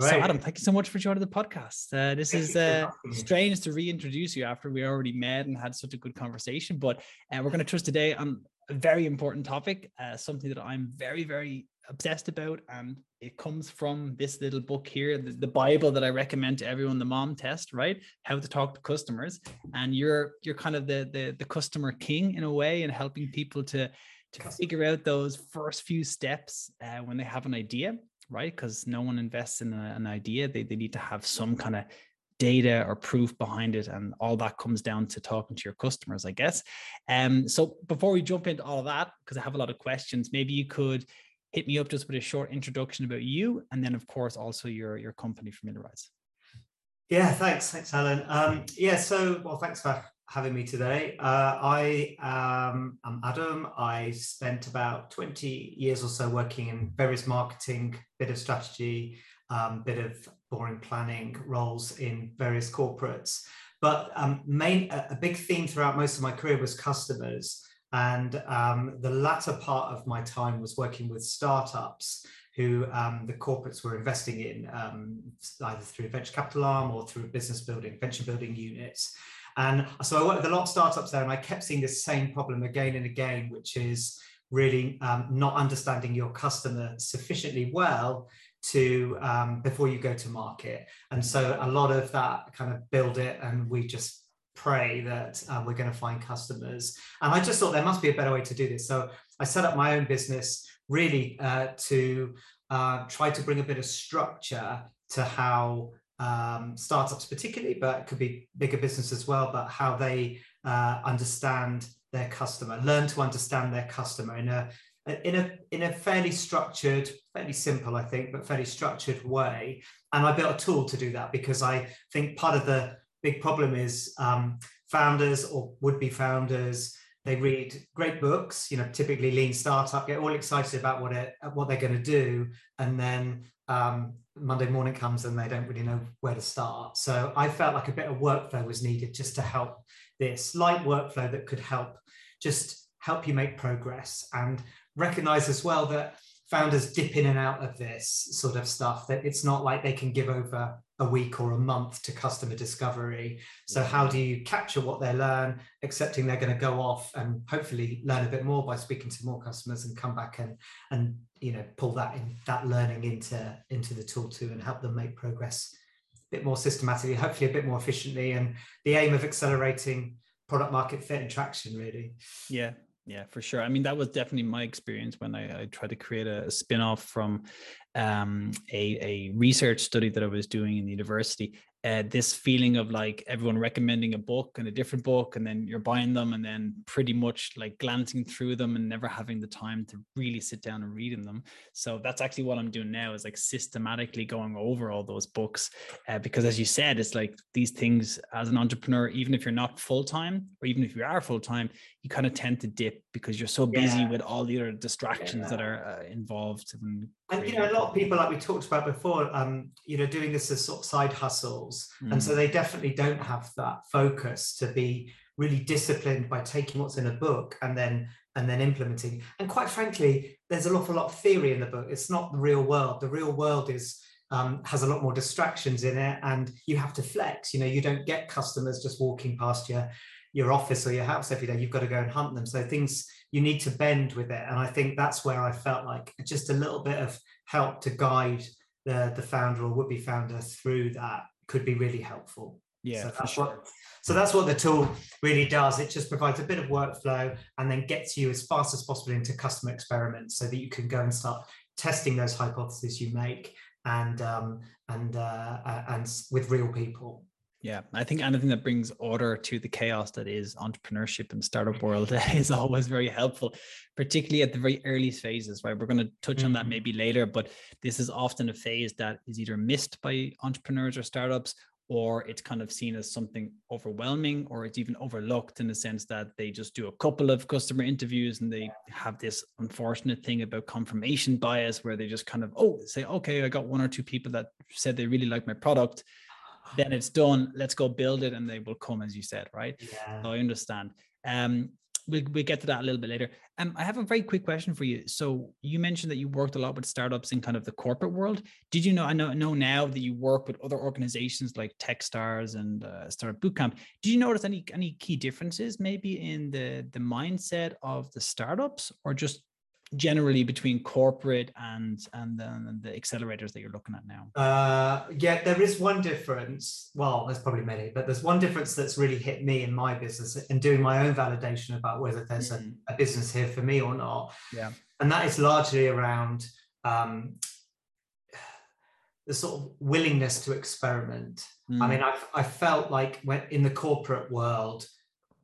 Right. So, Adam, thank you so much for joining the podcast. Uh, this is uh, strange to reintroduce you after we already met and had such a good conversation, but uh, we're going to trust today on a very important topic, uh, something that I'm very, very obsessed about. And it comes from this little book here, the, the, Bible that I recommend to everyone, the mom test, right? How to talk to customers. And you're you're kind of the the, the customer king in a way and helping people to to figure out those first few steps uh, when they have an idea, right? Because no one invests in a, an idea. They, they need to have some kind of data or proof behind it and all that comes down to talking to your customers i guess um so before we jump into all of that because i have a lot of questions maybe you could hit me up just with a short introduction about you and then of course also your your company familiarize yeah thanks thanks alan um yeah so well thanks for having me today. Uh, I am Adam. I spent about 20 years or so working in various marketing, bit of strategy, um, bit of boring planning roles in various corporates. But um, main, a big theme throughout most of my career was customers. And um, the latter part of my time was working with startups who um, the corporates were investing in, um, either through venture capital arm or through business building, venture building units. And so I worked with a lot of startups there, and I kept seeing this same problem again and again, which is really um, not understanding your customer sufficiently well to um, before you go to market. And so a lot of that kind of build it, and we just pray that uh, we're going to find customers. And I just thought there must be a better way to do this. So I set up my own business really uh, to uh, try to bring a bit of structure to how um, startups particularly, but it could be bigger business as well, but how they uh, understand their customer, learn to understand their customer in a in a in a fairly structured, fairly simple, I think, but fairly structured way. And I built a tool to do that because I think part of the big problem is um, founders or would-be founders they read great books, you know, typically lean startup, get all excited about what it what they're going to do, and then um, Monday morning comes and they don't really know where to start. So I felt like a bit of workflow was needed just to help this light workflow that could help just help you make progress and recognize as well that founders dip in and out of this sort of stuff that it's not like they can give over a week or a month to customer discovery. So how do you capture what they learn accepting they're going to go off and hopefully learn a bit more by speaking to more customers and come back and and you know pull that in that learning into into the tool too and help them make progress a bit more systematically hopefully a bit more efficiently and the aim of accelerating product market fit and traction really. Yeah yeah, for sure. I mean, that was definitely my experience when I, I tried to create a, a spin off from um, a, a research study that I was doing in the university uh, this feeling of like everyone recommending a book and a different book and then you're buying them and then pretty much like glancing through them and never having the time to really sit down and reading them so that's actually what i'm doing now is like systematically going over all those books uh, because as you said it's like these things as an entrepreneur even if you're not full-time or even if you are full-time you kind of tend to dip because you're so busy yeah. with all the other distractions yeah. that are uh, involved and you know a lot of people like we talked about before um you know doing this as sort of side hustles mm. and so mm. they definitely don't have that focus to be really disciplined by taking what's in a book and then and then implementing and quite frankly there's an awful lot of theory in the book it's not the real world the real world is um, has a lot more distractions in it and you have to flex you know you don't get customers just walking past your your office or your house every day you've got to go and hunt them. So things you need to bend with it. And i think that's where i felt like just a little bit of help to guide the the founder or would be founder through that could be really helpful. Yeah so that's sure. what so that's what the tool really does. It just provides a bit of workflow and then gets you as fast as possible into customer experiments so that you can go and start testing those hypotheses you make and um, and uh, and with real people yeah, I think anything that brings order to the chaos that is entrepreneurship and startup world is always very helpful, particularly at the very early phases, right? We're going to touch mm-hmm. on that mm-hmm. maybe later, but this is often a phase that is either missed by entrepreneurs or startups, or it's kind of seen as something overwhelming, or it's even overlooked in the sense that they just do a couple of customer interviews and they have this unfortunate thing about confirmation bias where they just kind of, oh, say, okay, I got one or two people that said they really like my product then it's done let's go build it and they will come as you said right yeah. so i understand um we'll, we'll get to that a little bit later. Um, I have a very quick question for you. So you mentioned that you worked a lot with startups in kind of the corporate world. Did you know? I know know now that you work with other organizations like TechStars and uh, Startup Bootcamp. Did you notice any any key differences maybe in the the mindset of the startups, or just generally between corporate and and then the accelerators that you're looking at now? Uh, yeah, there is one difference. Well, there's probably many, but there's one difference that's really hit me in my business and doing my own validation about whether there's mm-hmm. a, a, business here for me or not. Yeah, and that is largely around um, the sort of willingness to experiment. Mm. I mean, I I felt like when in the corporate world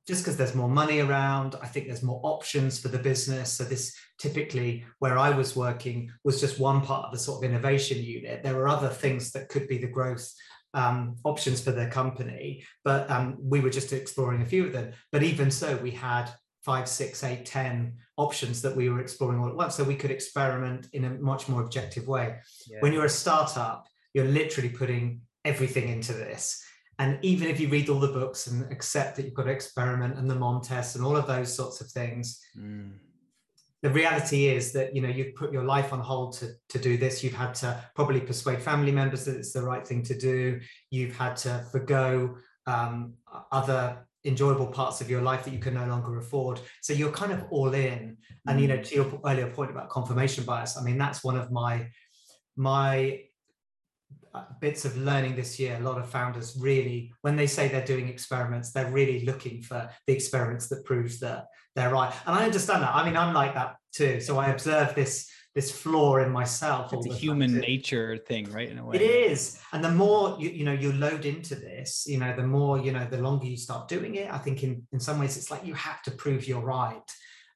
just because there's more money around. I think there's more options for the business. So this typically where I was working was just one part of the sort of innovation unit. There were other things that could be the growth um, options for the company, but um, we were just exploring a few of them. But even so, we had five, six, eight, ten options that we were exploring all at once. So we could experiment in a much more objective way. Yeah. When you're a startup, you're literally putting everything into this. And even if you read all the books and accept that you've got to experiment and the MOM test and all of those sorts of things, mm. the reality is that you know you've put your life on hold to, to do this. You've had to probably persuade family members that it's the right thing to do. You've had to forego um, other enjoyable parts of your life that you can no longer afford. So you're kind of all in. And you know, mm. to your earlier point about confirmation bias, I mean that's one of my my Uh, bits of learning this year a lot of founders really when they say they're doing experiments they're really looking for the experiments that proves that they're right. And i understand that. I mean i'm like that too. So i observe this this flaw in myself it's a human nature thing right in a way. It is. And the more you, you know you load into this you know the more you know the longer you start doing it i think in in some ways it's like you have to prove you're right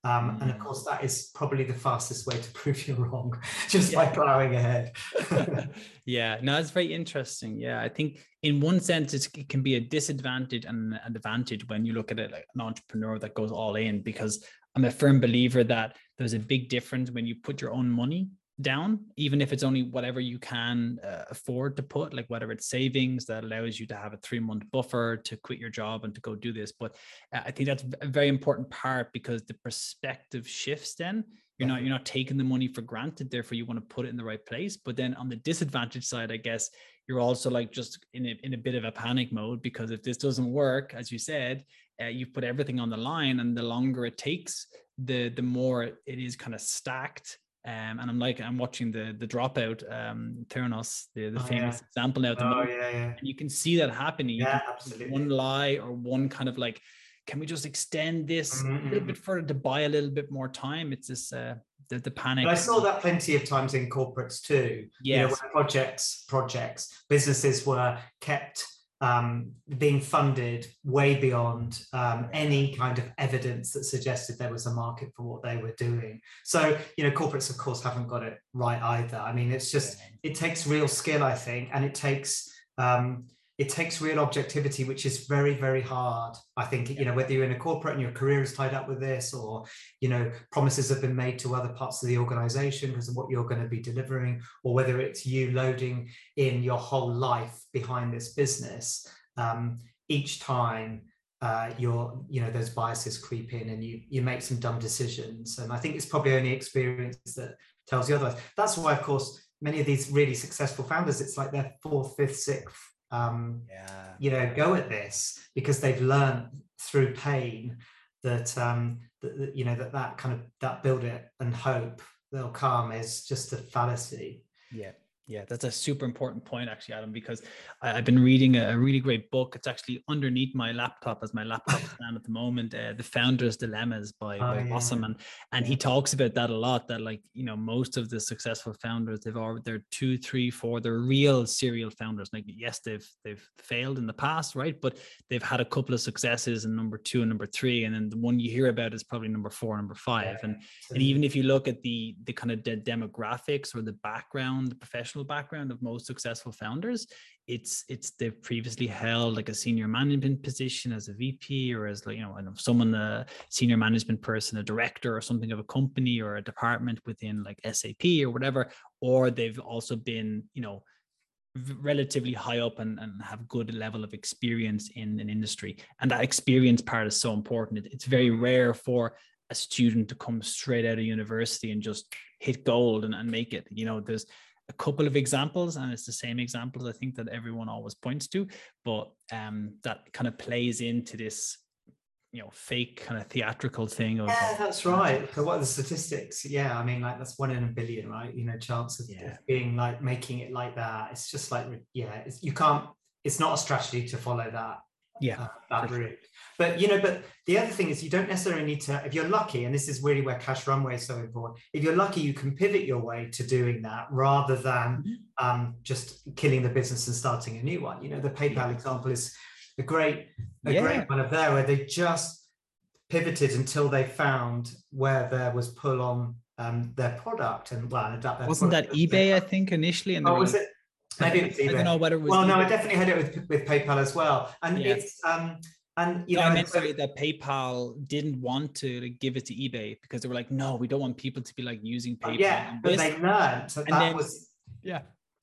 um, and of mm. course, that is probably the fastest way to prove you're wrong, just yeah. by plowing ahead. yeah, no, it's very interesting. Yeah, I think in one sense, it can be a disadvantage and an advantage when you look at it like an entrepreneur that goes all in, because I'm a firm believer that there's a big difference when you put your own money down, even if it's only whatever you can uh, afford to put, like whether it's savings that allows you to have a three month buffer to quit your job and to go do this. But uh, I think that's a very important part because the perspective shifts then. You're not you're not taking the money for granted, therefore you want to put it in the right place. But then on the disadvantage side, I guess you're also like just in a, in a bit of a panic mode because if this doesn't work, as you said, uh, you've put everything on the line, and the longer it takes, the the more it is kind of stacked um, and I'm like, I'm watching the the dropout, um, Theranos, the, the oh, famous yeah. example now. At the oh, moment. Yeah, yeah. And you can see that happening. Yeah, absolutely. One lie or one kind of like, can we just extend this mm-hmm. a little mm-hmm. bit further to buy a little bit more time? It's this uh, the, the panic. But I saw that plenty of times in corporates too. Yeah, you know, projects, projects, businesses were kept um, being funded way beyond um, any kind of evidence that suggested there was a market for what they were doing. So, you know, corporates, of course, haven't got it right either. I mean, it's just, it takes real skill, I think, and it takes, um, it takes real objectivity, which is very, very hard. I think, you know, whether you're in a corporate and your career is tied up with this, or, you know, promises have been made to other parts of the organization because of what you're going to be delivering, or whether it's you loading in your whole life behind this business, um, each time uh, you're, you know, those biases creep in and you you make some dumb decisions. And I think it's probably only experience that tells you otherwise. That's why, of course, many of these really successful founders, it's like their fourth, fifth, sixth um, yeah. you know, go at this because they've learned through pain that, um, that, that, you know, that that kind of, that build it and hope they'll come is just a fallacy. Yeah. Yeah, that's a super important point, actually, Adam, because I, have been reading a, really great book. It's actually underneath my laptop as my laptop stand at the moment. Uh, the Founder's Dilemmas by, oh, by yeah. Wasserman, and he talks about that a lot. That like you know, most of the successful founders, they've already they're two, three, four. They're real serial founders. Like yes, they've they've failed in the past, right? But they've had a couple of successes in number two and number three, and then the one you hear about is probably number four, number five. Yeah. And and even if you look at the the kind of the demographics or the background, the professional professional background of most successful founders it's it's they've previously held like a senior management position as a vp or as like you know someone a senior management person a director or something of a company or a department within like sap or whatever or they've also been you know relatively high up and, and have good level of experience in an industry. And that experience part is so important. It's very rare for a student to come straight out of university and just hit gold and, and make it. You know there's a couple of examples and it's the same examples i think that everyone always points to but um that kind of plays into this you know fake kind of theatrical thing of, yeah that's right. So what are the statistics? Yeah i mean like that's one in a billion right? You know chance of, yeah. of being like making it like that. It's just like yeah you can't it's not a strategy to follow that yeah uh, that route sure. but you know but the other thing is you don't necessarily need to if you're lucky and this is really where cash runway is so important if you're lucky you can pivot your way to doing that rather than mm-hmm. um, just killing the business and starting a new one you know the paypal yeah. example is a great a yeah. great one of there where they just pivoted until they found where there was pull on um, their product and well adapt their wasn't that ebay i think initially and oh, was it maybe it was eBay. i don't know whether it was well no i definitely had it with, with paypal as well and yeah. it's um and you know, I meant sorry that PayPal didn't want to give it to eBay because they were like, no, we don't want people to be like using PayPal. Yeah, but they learned that, that then, was yeah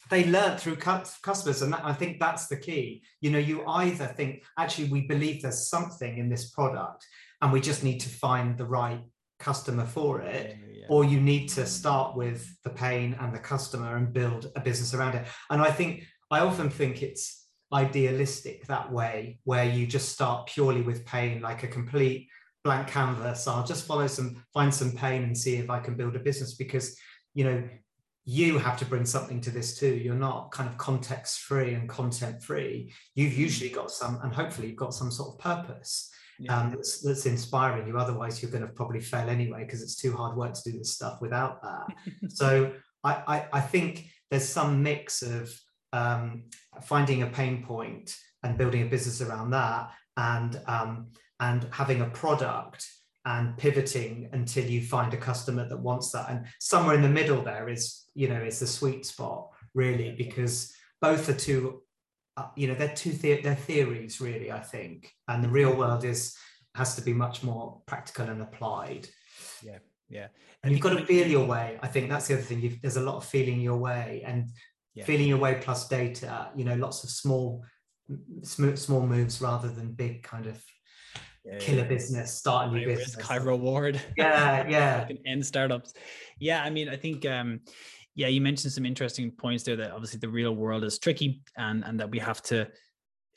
they learn through customers and that, i think that's the key you know you either think actually we believe there's something in this product and we just need to find the right customer for it yeah, or you need to start with the pain and the customer and build a business around it. And i think i often think it's idealistic that way where you just start purely with pain like a complete blank canvas. I'll just follow some find some pain and see if i can build a business because you know you have to bring something to this too. You're not kind of context free and content free. You've hmm. usually got some, and hopefully you've got some sort of purpose yeah. um, that's, that's inspiring you. Otherwise, you're going to probably fail anyway because it's too hard work to do this stuff without that. so I, I, I, think there's some mix of um, finding a pain point and building a business around that, and um, and having a product and pivoting until you find a customer that wants that and somewhere in the middle there is you know is the sweet spot really because both are two uh, you know they're two the- they're theories really i think and the real world is has to be much more practical and applied yeah yeah and you've got to feel your way i think that's the other thing You've, there's a lot of feeling your way and yeah. feeling your way plus data you know lots of small small moves rather than big kind of yeah, kill a business, start a new high business. Risk, high reward. Yeah, yeah. end startups. Yeah, I mean, I think um, yeah, you mentioned some interesting points there that obviously the real world is tricky and and that we have to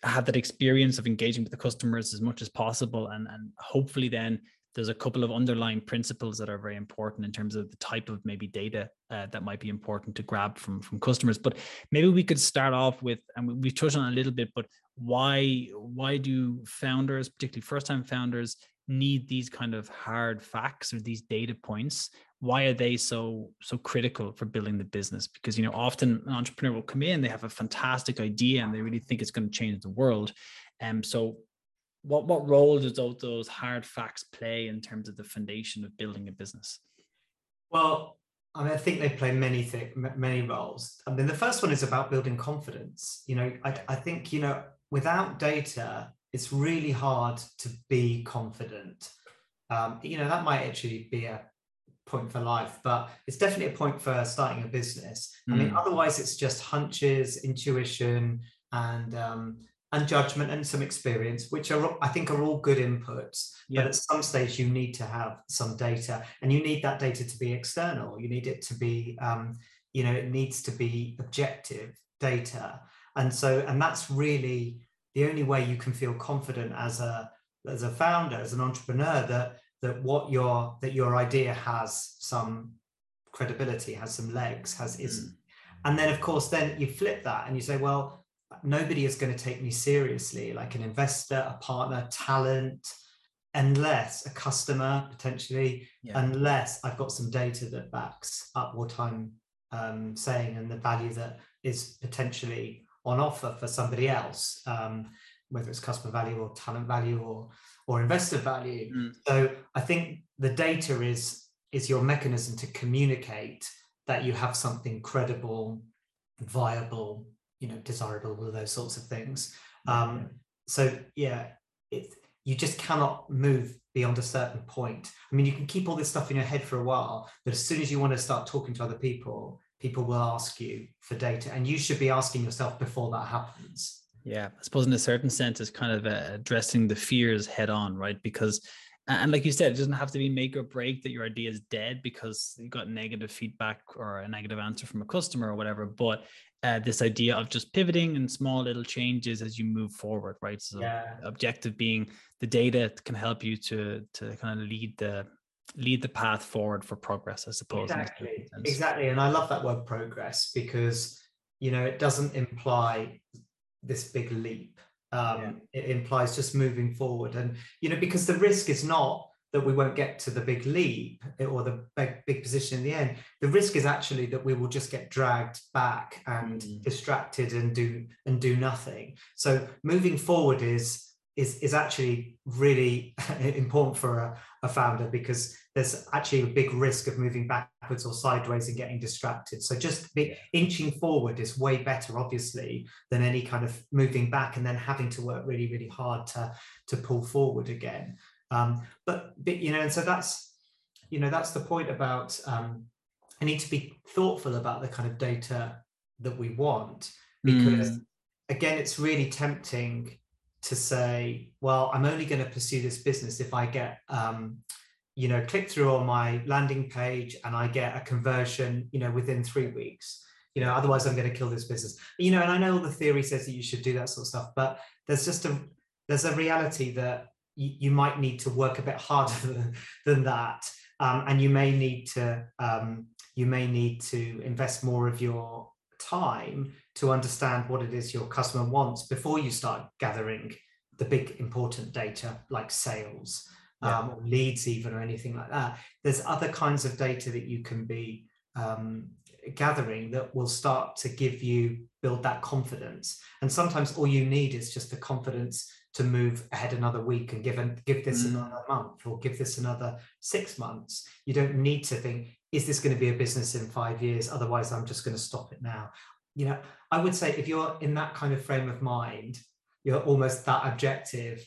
have that experience of engaging with the customers as much as possible. And and hopefully then there's a couple of underlying principles that are very important in terms of the type of maybe data uh, that might be important to grab from from customers. But maybe we could start off with and we've touched on a little bit but why why do founders particularly first time founders need these kind of hard facts or these data points why are they so so critical for building the business because you know often an entrepreneur will come in they have a fantastic idea and they really think it's going to change the world and um, so what what role does those, those hard facts play in terms of the foundation of building a business well I mean, I think they play many th- many roles. I mean, the first one is about building confidence. You know, I, I think you know without data, it's really hard to be confident. Um, you know, that might actually be a point for life, but it's definitely a point for starting a business. Mm. I mean, hmm. otherwise, it's just hunches, intuition, and um, and judgment and some experience, which are I think are all good inputs. Yeah. But at some stage, you need to have some data, and you need that data to be external. You need it to be, um, you know, it needs to be objective data, and so and that's really the only way you can feel confident as a as a founder, as an entrepreneur, that that what your that your idea has some credibility, has some legs, has is, mm. and then of course then you flip that and you say, well nobody is going to take me seriously like an investor a partner talent unless a customer potentially yeah. unless i've got some data that backs up what i'm um, saying and the value that is potentially on offer for somebody else um, whether it's customer value or talent value or or investor value. Mm. so i think the data is is your mechanism to communicate that you have something credible viable you know desirable all those sorts of things. Um, so yeah it, you just cannot move beyond a certain point. I mean you can keep all this stuff in your head for a while but as soon as you want to start talking to other people people will ask you for data and you should be asking yourself before that happens yeah i suppose in a certain sense it's kind of uh, addressing the fears head on right? Because and like you said it doesn't have to be make or break that your idea is dead because you got negative feedback or a negative answer from a customer or whatever but uh, this idea of just pivoting and small little changes as you move forward right? So yeah. objective being the data can help you to to kind of lead the lead the path forward for progress i suppose exactly. exactly and i love that word progress because you know it doesn't imply this big leap um, yeah. it implies just moving forward and you know because the risk is not that we won't get to the big leap or the big, big position in the end the risk is actually that we will just get dragged back and mm. distracted and do and do nothing so moving forward is is is actually really important for a, a founder because there's actually a big risk of moving backwards or sideways and getting distracted. So just be, inching forward is way better, obviously, than any kind of moving back and then having to work really, really hard to to pull forward again. Um, but, but you know, and so that's you know that's the point about um, I need to be thoughtful about the kind of data that we want because mm. again, it's really tempting to say, well, I'm only going to pursue this business if I get, um, you know, click through on my landing page and I get a conversion, you know, within three weeks. You know, otherwise I'm going to kill this business. You know, and I know all the theory says that you should do that sort of stuff, but there's just a there's a reality that you, you might need to work a bit harder than, than that, um, and you may need to um, you may need to invest more of your time to understand what it is your customer wants before you start gathering the big important data like sales yeah. um, or leads even or anything like that there's other kinds of data that you can be um, gathering that will start to give you build that confidence and sometimes all you need is just the confidence to move ahead another week and give and give this mm. another month or give this another six months you don't need to think is this going to be a business in five years otherwise i'm just going to stop it now you know, I would say if you're in that kind of frame of mind, you're almost that objective.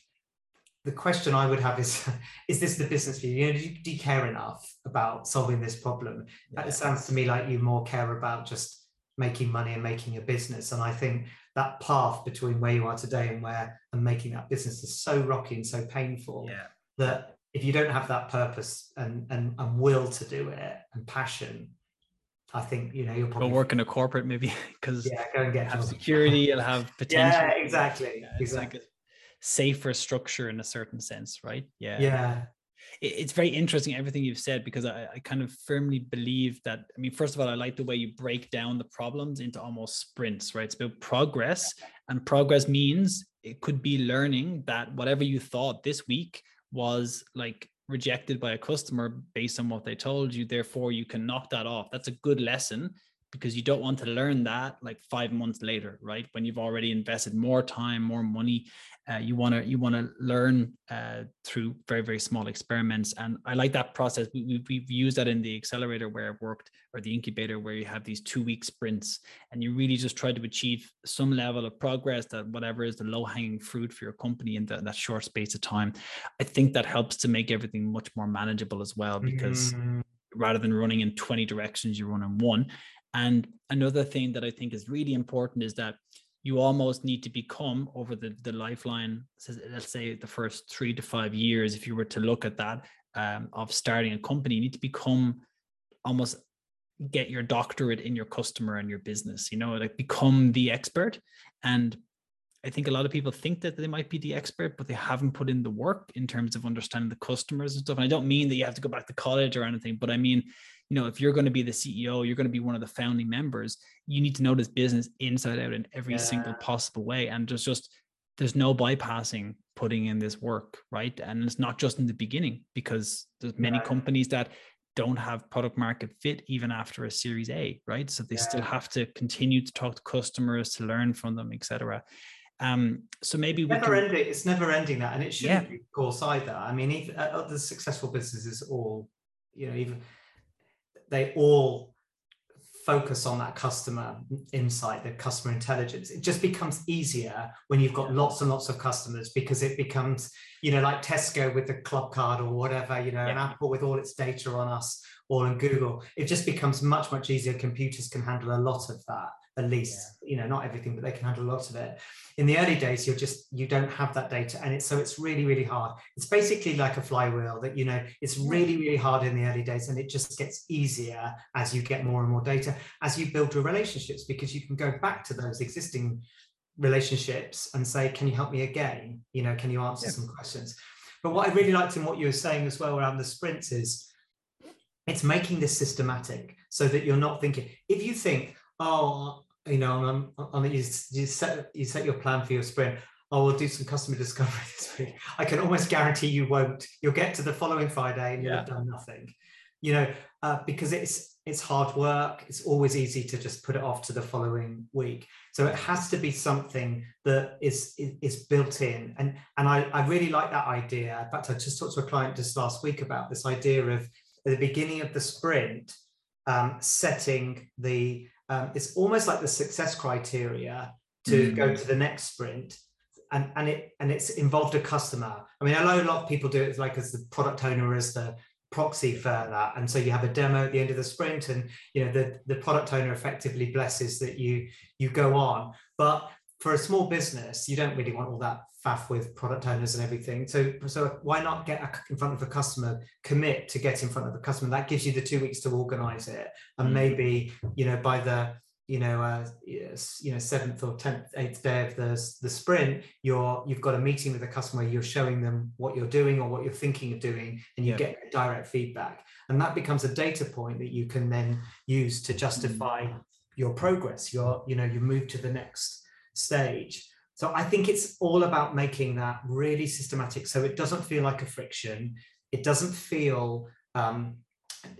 The question I would have is, is this the business for you? You know, do you, do you care enough about solving this problem? Yeah. It sounds to me like you more care about just making money and making a business. And I think that path between where you are today and where and making that business is so rocky and so painful yeah. that if you don't have that purpose and, and, and will to do it and passion, I think you know you'll probably go work in a corporate maybe because yeah, go and get have security. You'll have potential. yeah, exactly. Yeah, exactly. Like safer structure in a certain sense, right? Yeah. Yeah. It's very interesting everything you've said because I, I kind of firmly believe that. I mean, first of all, I like the way you break down the problems into almost sprints, right? It's about progress, and progress means it could be learning that whatever you thought this week was like rejected by a customer based on what they told you. Therefore, you can knock that off. That's a good lesson because you don't want to learn that like five months later, right? When you've already invested more time, more money, uh, you want to you want to learn uh, through very very small experiments. And I like that process. We, we, have used that in the accelerator where I've worked or the incubator where you have these two week sprints and you really just try to achieve some level of progress that whatever is the low hanging fruit for your company in the, that short space of time. I think that helps to make everything much more manageable as well because. Mm-hmm rather than running in 20 directions, you run in one. And another thing that I think is really important is that you almost need to become over the, the lifeline, let's say the first three to five years, if you were to look at that um, of starting a company, you need to become almost get your doctorate in your customer and your business, you know, like become the expert. And I think a lot of people think that they might be the expert, but they haven't put in the work in terms of understanding the customers and stuff. And I don't mean that you have to go back to college or anything, but I mean you know, if you're going to be the CEO, you're going to be one of the founding members, you need to know this business inside out in every yeah. single possible way. And there's just, there's no bypassing putting in this work, right? And it's not just in the beginning because there's many companies that don't have product market fit even after a series A, right? So they yeah. still have to continue to talk to customers to learn from them, etc. Um, so maybe it's never can... ending. It's never ending that, and it shouldn't yeah. be course either. I mean, even, uh, the successful businesses all, you know, even they all focus on that customer insight, the customer intelligence. It just becomes easier when you've got lots and lots of customers because it becomes, you know, like Tesco with the club card or whatever, you know, yeah. and Apple with all its data on us or in Google. It just becomes much, much easier. Computers can handle a lot of that at least yeah. you know not everything but they can handle a lot of it. In the early days you're just you don't have that data and it's so it's really really hard. It's basically like a flywheel that you know it's really really hard in the early days and it just gets easier as you get more and more data as you build your relationships because you can go back to those existing relationships and say can you help me again? You know can you answer yeah. some questions? But what i really liked in what you were saying as well around the sprints is it's making this systematic so that you're not thinking if you think oh you know, on, on you, you set you set your plan for your sprint. Oh, we'll do some customer discovery this week. I can almost guarantee you won't. You'll get to the following Friday and you'll have done nothing. You know, uh, because it's it's hard work. It's always easy to just put it off to the following week. So it has to be something that is is, built in. And and I, I really like that idea. In fact, I just talked to a client just last week about this idea of at the beginning of the sprint, um, setting the um, it's almost like the success criteria to mm. go to the next sprint. And and it and it's involved a customer. I mean i know a lot of people do it like as the product owner as the proxy for that. And so you have a demo at the end of the sprint and you know the the product owner effectively blesses that you you go on. But for a small business you don't really want all that faff with product owners and everything so so why not get in front of a customer commit to get in front of the customer that gives you the two weeks to organize it and mm. maybe you know by the you know uh, you know seventh or tenth eighth day of the the sprint you're you've got a meeting with the customer you're showing them what you're doing or what you're thinking of doing and you yeah. get direct feedback and that becomes a data point that you can then use to justify mm. your progress your you know you move to the next stage so I think it's all about making that really systematic so it doesn't feel like a friction. It doesn't feel, um,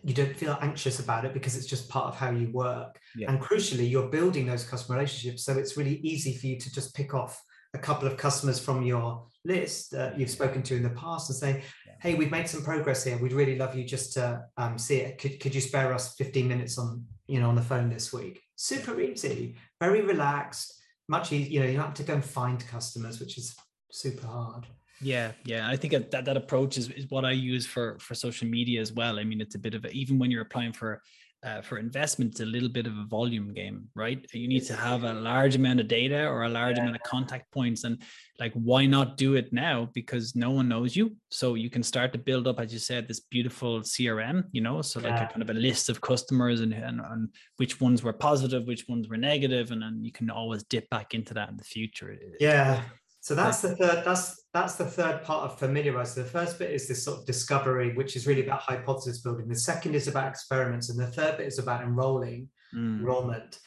you don't feel anxious about it because it's just part of how you work. Yeah. And crucially, you're building those customer relationships. So it's really easy for you to just pick off a couple of customers from your list that you've spoken to in the past and say, yeah. hey, we've made some progress here. We'd really love you just to um, see it. Could, could you spare us 15 minutes on, you know, on the phone this week? Super easy, very relaxed much easier. You know, you have to go and find customers, which is super hard. Yeah, yeah. I think that that approach is, is what I use for for social media as well. I mean, it's a bit of a, even when you're applying for uh, for investment, it's a little bit of a volume game, right? You need to have a large amount of data or a large yeah. amount of contact points, and like, why not do it now? Because no one knows you, so you can start to build up, as you said, this beautiful CRM. You know, so like yeah. a kind of a list of customers and, and and which ones were positive, which ones were negative, and then you can always dip back into that in the future. Yeah. So that's the third. That's that's the third part of familiarize. The first bit is this sort of discovery, which is really about hypothesis building. The second is about experiments, and the third bit is about enrolling, mm. enrollment,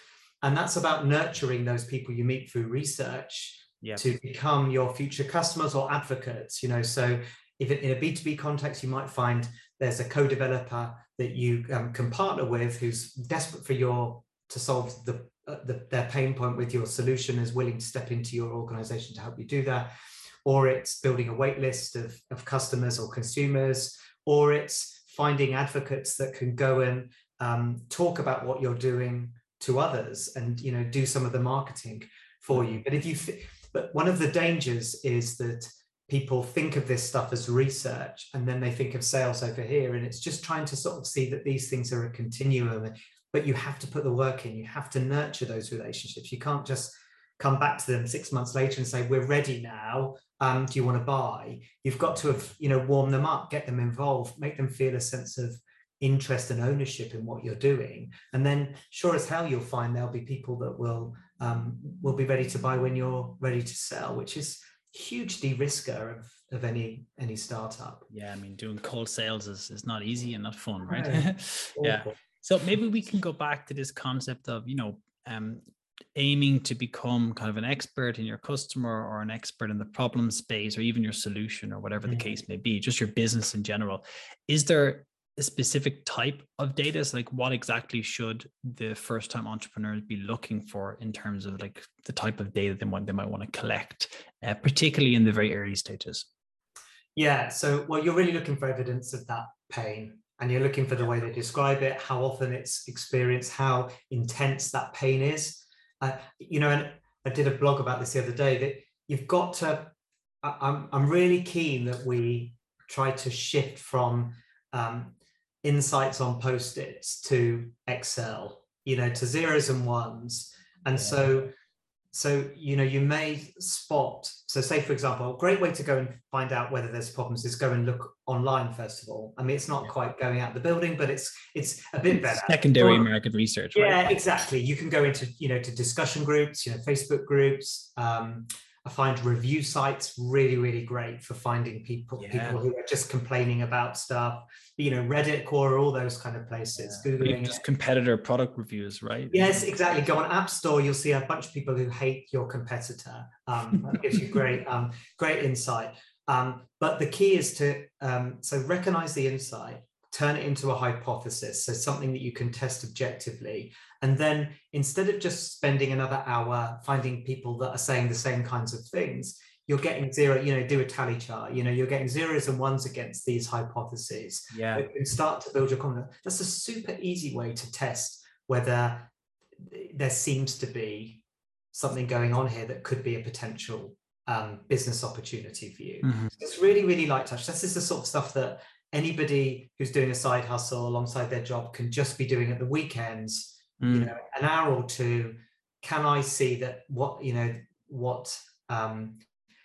and that's about nurturing those people you meet through research yep. to become your future customers or advocates. You know, so if in a B two B context, you might find there's a co-developer that you um, can partner with who's desperate for your to solve the the, their pain point with your solution is willing to step into your organization to help you do that or it's building a wait list of, of customers or consumers or it's finding advocates that can go and um, talk about what you're doing to others and you know do some of the marketing for you. But if you but one of the dangers is that people think of this stuff as research and then they think of sales over here and it's just trying to sort of see that these things are a continuum but you have to put the work in. You have to nurture those relationships. You can't just come back to them six months later and say we're ready now. Um, do you want to buy? You've got to have you know warm them up get them involved make them feel a sense of interest and ownership in what you're doing. And then sure as hell you'll find there'll be people that will um, will be ready to buy when you're ready to sell which is huge de-risker of, of any any startup. Yeah i mean doing cold sales is, is not easy and not fun right? Yeah so maybe we can go back to this concept of, you know, um, aiming to become kind of an expert in your customer or an expert in the problem space or even your solution or whatever mm-hmm. the case may be, just your business in general. Is there a specific type of data? So like what exactly should the first time entrepreneurs be looking for in terms of like the type of data they might, they might want to collect, uh, particularly in the very early stages? Yeah. So, well, you're really looking for evidence of that pain and you're looking for the way they describe it, how often it's experienced, how intense that pain is. Uh, you know, and I did a blog about this the other day that you've got to. I'm I'm really keen that we try to shift from um, insights on post-its to Excel, you know, to zeros and ones, and yeah. so so you know you may spot so say for example a great way to go and find out whether there's problems is go and look online first of all. I mean it's not quite going out the building but it's it's a bit better. secondary or, market research right? yeah exactly. You can go into you know to discussion groups you know facebook groups um, I find review sites really, really great for finding people yeah. people who are just complaining about stuff. You know, Reddit, Quora, all those kind of places. Yeah. Googling just competitor product reviews, right? Yes, exactly. Go on App Store, you'll see a bunch of people who hate your competitor. Um, that gives you great, um, great insight. Um, but the key is to um, so recognize the insight, turn it into a hypothesis, so something that you can test objectively, and then instead of just spending another hour finding people that are saying the same kinds of things, you're getting zero, you know, do a tally chart, you know, you're getting zeros and ones against these hypotheses. Yeah. And start to build your confidence. That's a super easy way to test whether there seems to be something going on here that could be a potential um, business opportunity for you. Mm-hmm. It's really, really light touch. This is the sort of stuff that anybody who's doing a side hustle alongside their job can just be doing at the weekends mm. you know an hour or two can i see that what you know what um,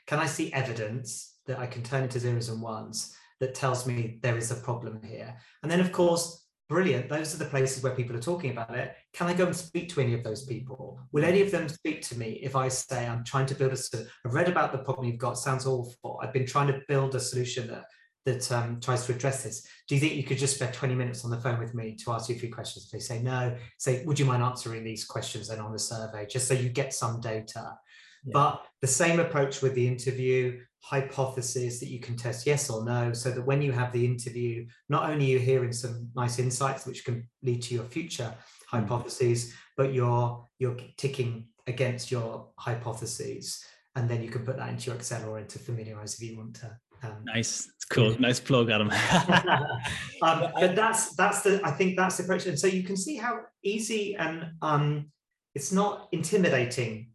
can i see evidence that i can turn into zeros and ones that tells me there is a problem here? And then of course brilliant those are the places where people are talking about it. Can i go and speak to any of those people? Will any of them speak to me if i say i'm trying to build a i've read about the problem you've got sounds awful. I've been trying to build a solution that that um, tries to address this. Do you think you could just spend 20 minutes on the phone with me to ask you a few questions? If they say no, say, would you mind answering these questions then on the survey, just so you get some data? Yeah. But the same approach with the interview, hypothesis that you can test yes or no, so that when you have the interview, not only you're hearing some nice insights which can lead to your future mm. hypotheses, but you're you're ticking against your hypotheses, and then you can put that into your Excel or into Familiarize if you want to um, nice, it's cool. Yeah. Nice plug, Adam. um, but that's that's the I think that's the approach, and so you can see how easy and um, it's not intimidating.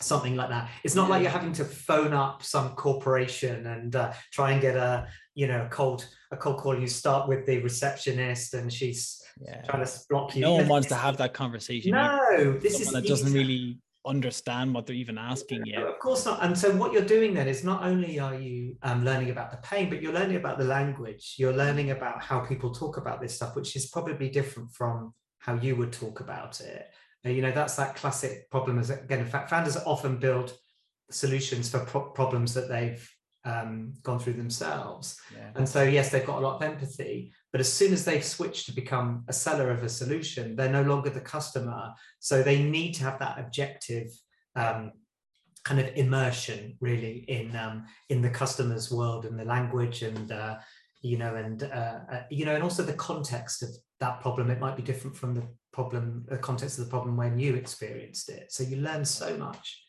Something like that. It's not like you're having to phone up some corporation and uh, try and get a you know a cold a cold call. You start with the receptionist, and she's yeah. trying to block you. No one wants to have that conversation. No, this is that doesn't really understand what they're even asking yet. Of course not. And so what you're doing then is not only are you um, learning about the pain, but you're learning about the language. You're learning about how people talk about this stuff, which is probably different from how you would talk about it. you know, that's that classic problem. As again, in fact, founders often build solutions for pro- problems that they've um, gone through themselves. Yeah. And so, yes, they've got a lot of empathy, but as soon as they've switched to become a seller of a solution, they're no longer the customer. So they need to have that objective um, kind of immersion, really, in um, in the customer's world and the language and uh, you know and uh, uh, you know and also the context of that problem. It might be different from the problem, the context of the problem when you experienced it. So you learn so much.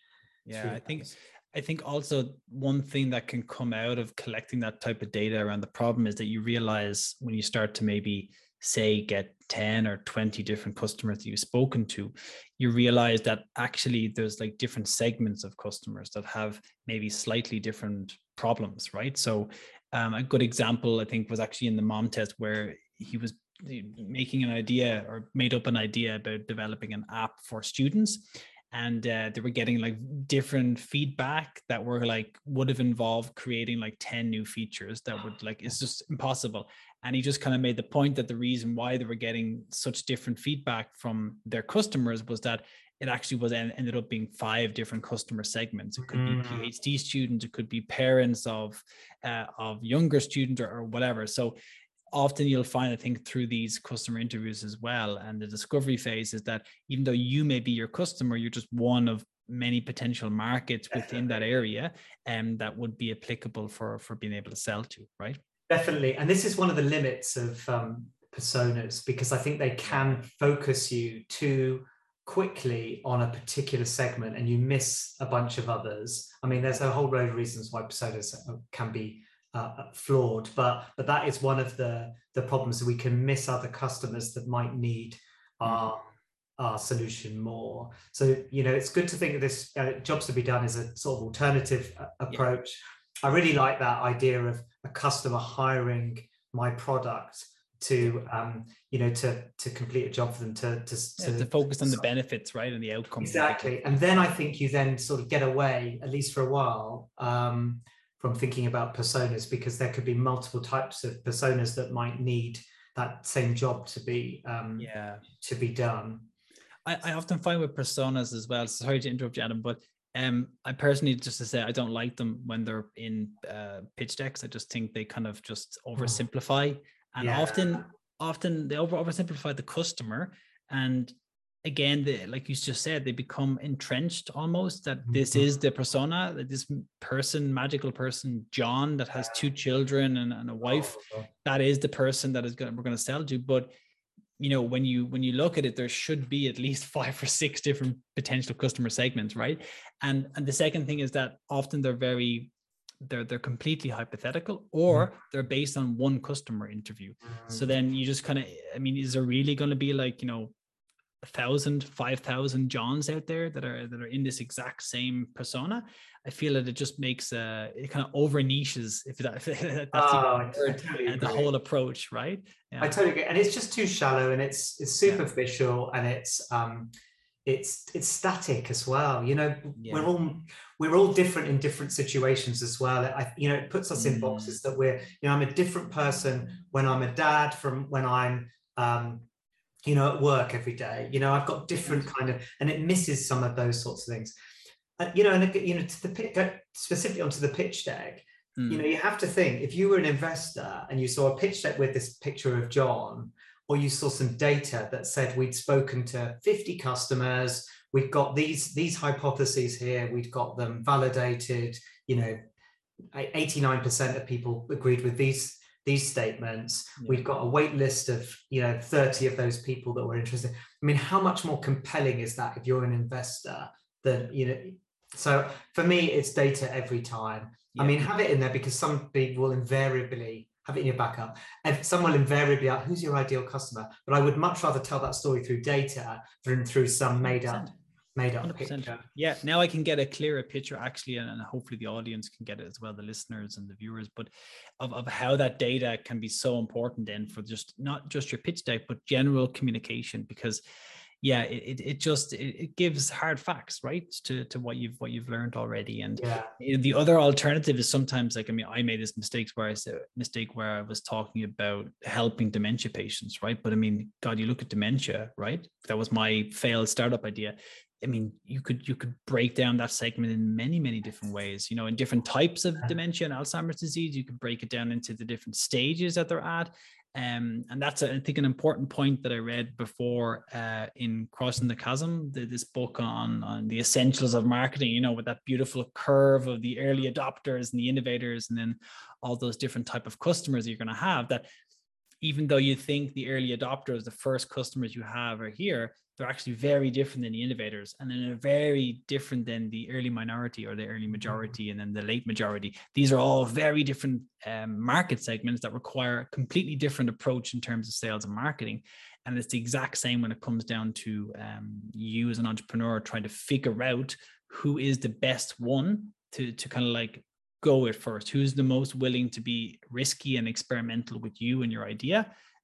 Yeah, I think I think also one thing that can come out of collecting that type of data around the problem is that you realize when you start to maybe say get 10 or 20 different customers that you've spoken to you realize that actually there's like different segments of customers that have maybe slightly different problems right? So um, a good example i think was actually in the mom test where he was making an idea or made up an idea about developing an app for students and uh, they were getting like different feedback that were like would have involved creating like 10 new features that would like it's just impossible. And he just kind of made the point that the reason why they were getting such different feedback from their customers was that it actually was ended up being five different customer segments. It could mm. be phd students it could be parents of uh, of younger students or, or whatever. So often you'll find, I think, through these customer interviews as well, and the discovery phase is that even though you may be your customer, you're just one of many potential markets within that area and um, that would be applicable for for being able to sell to right? Definitely. And this is one of the limits of um, personas because i think they can focus you too quickly on a particular segment and you miss a bunch of others. I mean there's a whole load of reasons why personas can be uh, flawed but but that is one of the the problems. That we can miss other customers that might need our our solution more. So you know it's good to think of this uh, jobs to be done as a sort of alternative uh, approach. Yeah. i really like that idea of a customer hiring my product to um, you know to to complete a job for them to to, to, yeah, to focus on the benefits right and the outcome exactly and then i think you then sort of get away at least for a while um, from thinking about personas because there could be multiple types of personas that might need that same job to be um, yeah to be done I, I often find with personas as well sorry to interrupt you adam but um, I personally just to say I don't like them when they're in uh, pitch decks. I just think they kind of just oh. oversimplify and yeah. often often they over oversimplify the customer and again they, like you just said they become entrenched almost that this mm-hmm. is the persona that this person magical person john that has two children and, and a wife oh, that is the person that is going we're going to sell to but you know when you when you look at it there should be at least five or six different potential customer segments right and and the second thing is that often they're very they're they're completely hypothetical or mm. they're based on one customer interview so mm. then you just kind of i mean is there really going to be like you know a thousand five thousand johns out there that are that are in this exact same persona i feel that it just makes uh it kind of over niches if that if that's oh, word, totally the whole approach right yeah. i totally agree and it's just too shallow and it's it's superficial yeah. and it's um it's it's static as well you know yeah. we're all we're all different in different situations as well I, you know it puts us in boxes mm. that we're you know i'm a different person when i'm a dad from when i'm um you know at work every day you know i've got different kind of and it misses some of those sorts of things uh, you know and you know to the specifically onto the pitch deck mm. you know you have to think if you were an investor and you saw a pitch deck with this picture of john or you saw some data that said we'd spoken to 50 customers we've got these these hypotheses here we've got them validated you know 89% of people agreed with these these statements yeah. we've got a wait list of you know 30 of those people that were interested i mean how much more compelling is that if you're an investor than you know so for me it's data every time yeah. i mean have it in there because some people will invariably have it in your backup. And someone will invariably ask, who's your ideal customer? But I would much rather tell that story through data than through some made up made up 100%. picture. Yeah, now I can get a clearer picture actually, and, and, hopefully the audience can get it as well, the listeners and the viewers, but of, of how that data can be so important then for just not just your pitch deck, but general communication because yeah, it, it just it, it, gives hard facts, right, to to what you've what you've learned already. And yeah. the other alternative is sometimes like I mean, I made this mistake where I said mistake where I was talking about helping dementia patients, right? But I mean, God, you look at dementia, right? That was my failed startup idea. I mean, you could you could break down that segment in many many different ways. You know, in different types of dementia and Alzheimer's disease, you could break it down into the different stages that they're at, um, and that's, I think, an important point that I read before uh, in Crossing the Chasm, the, this book on, on the essentials of marketing, you know, with that beautiful curve of the early adopters and the innovators, and then all those different type of customers you're going to have that even though you think the early adopters, the first customers you have are here, they're actually very different than the innovators and then they're very different than the early minority or the early mm-hmm. majority and then the late majority these are all very different um, market segments that require a completely different approach in terms of sales and marketing and it's the exact same when it comes down to um, you as an entrepreneur trying to figure out who is the best one to, to kind of like go with first who's the most willing to be risky and experimental with you and your idea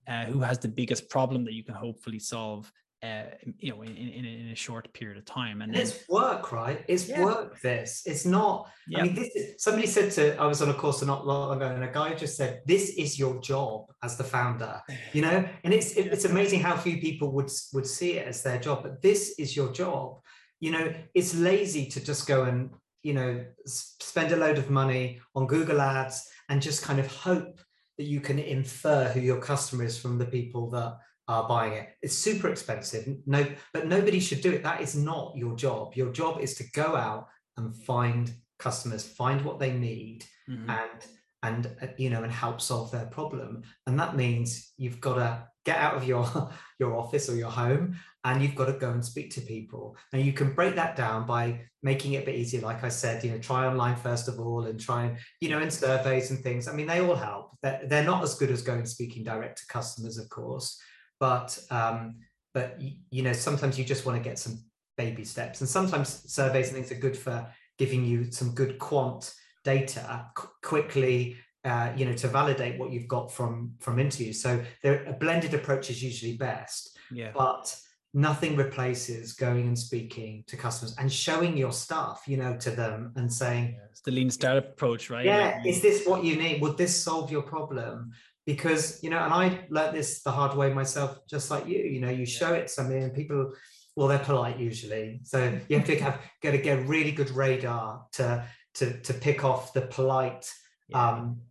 uh, who has the biggest problem that you can hopefully solve uh, you know, in, in, in, a short period of time. And, and it's work, right? It's yeah. work. This. It's not. Yeah. I mean, this. Is, somebody said to. I was on a course not long ago, and a guy just said, "This is your job as the founder." You know, and it's it, it's amazing how few people would would see it as their job, but this is your job. You know, it's lazy to just go and you know spend a load of money on Google Ads and just kind of hope that you can infer who your customer is from the people that are buying it. It's super expensive. No, but nobody should do it. That is not your job. Your job is to go out and find customers, find what they need, mm-hmm. and and uh, you know and help solve their problem. And that means you've got to get out of your your office or your home and you've got to go and speak to people. And you can break that down by making it a bit easier like i said you know try online first of all and try and you know in surveys and things. I mean they all help. They're, they're not as good as going speaking direct to customers of course but um but you know sometimes you just want to get some baby steps. And sometimes surveys and things are good for giving you some good quant data quickly uh, you know to validate what you've got from from interviews. So a blended approach is usually best. Yeah. But nothing replaces going and speaking to customers and showing your stuff you know to them and saying yeah, it's the lean startup approach right? Yeah like, is this what you need? Would this solve your problem? Because you know and i learned this the hard way myself just like you you know you show it to somebody and people well they're polite usually. So you have to have got to get really good radar to to to pick off the polite yeah. um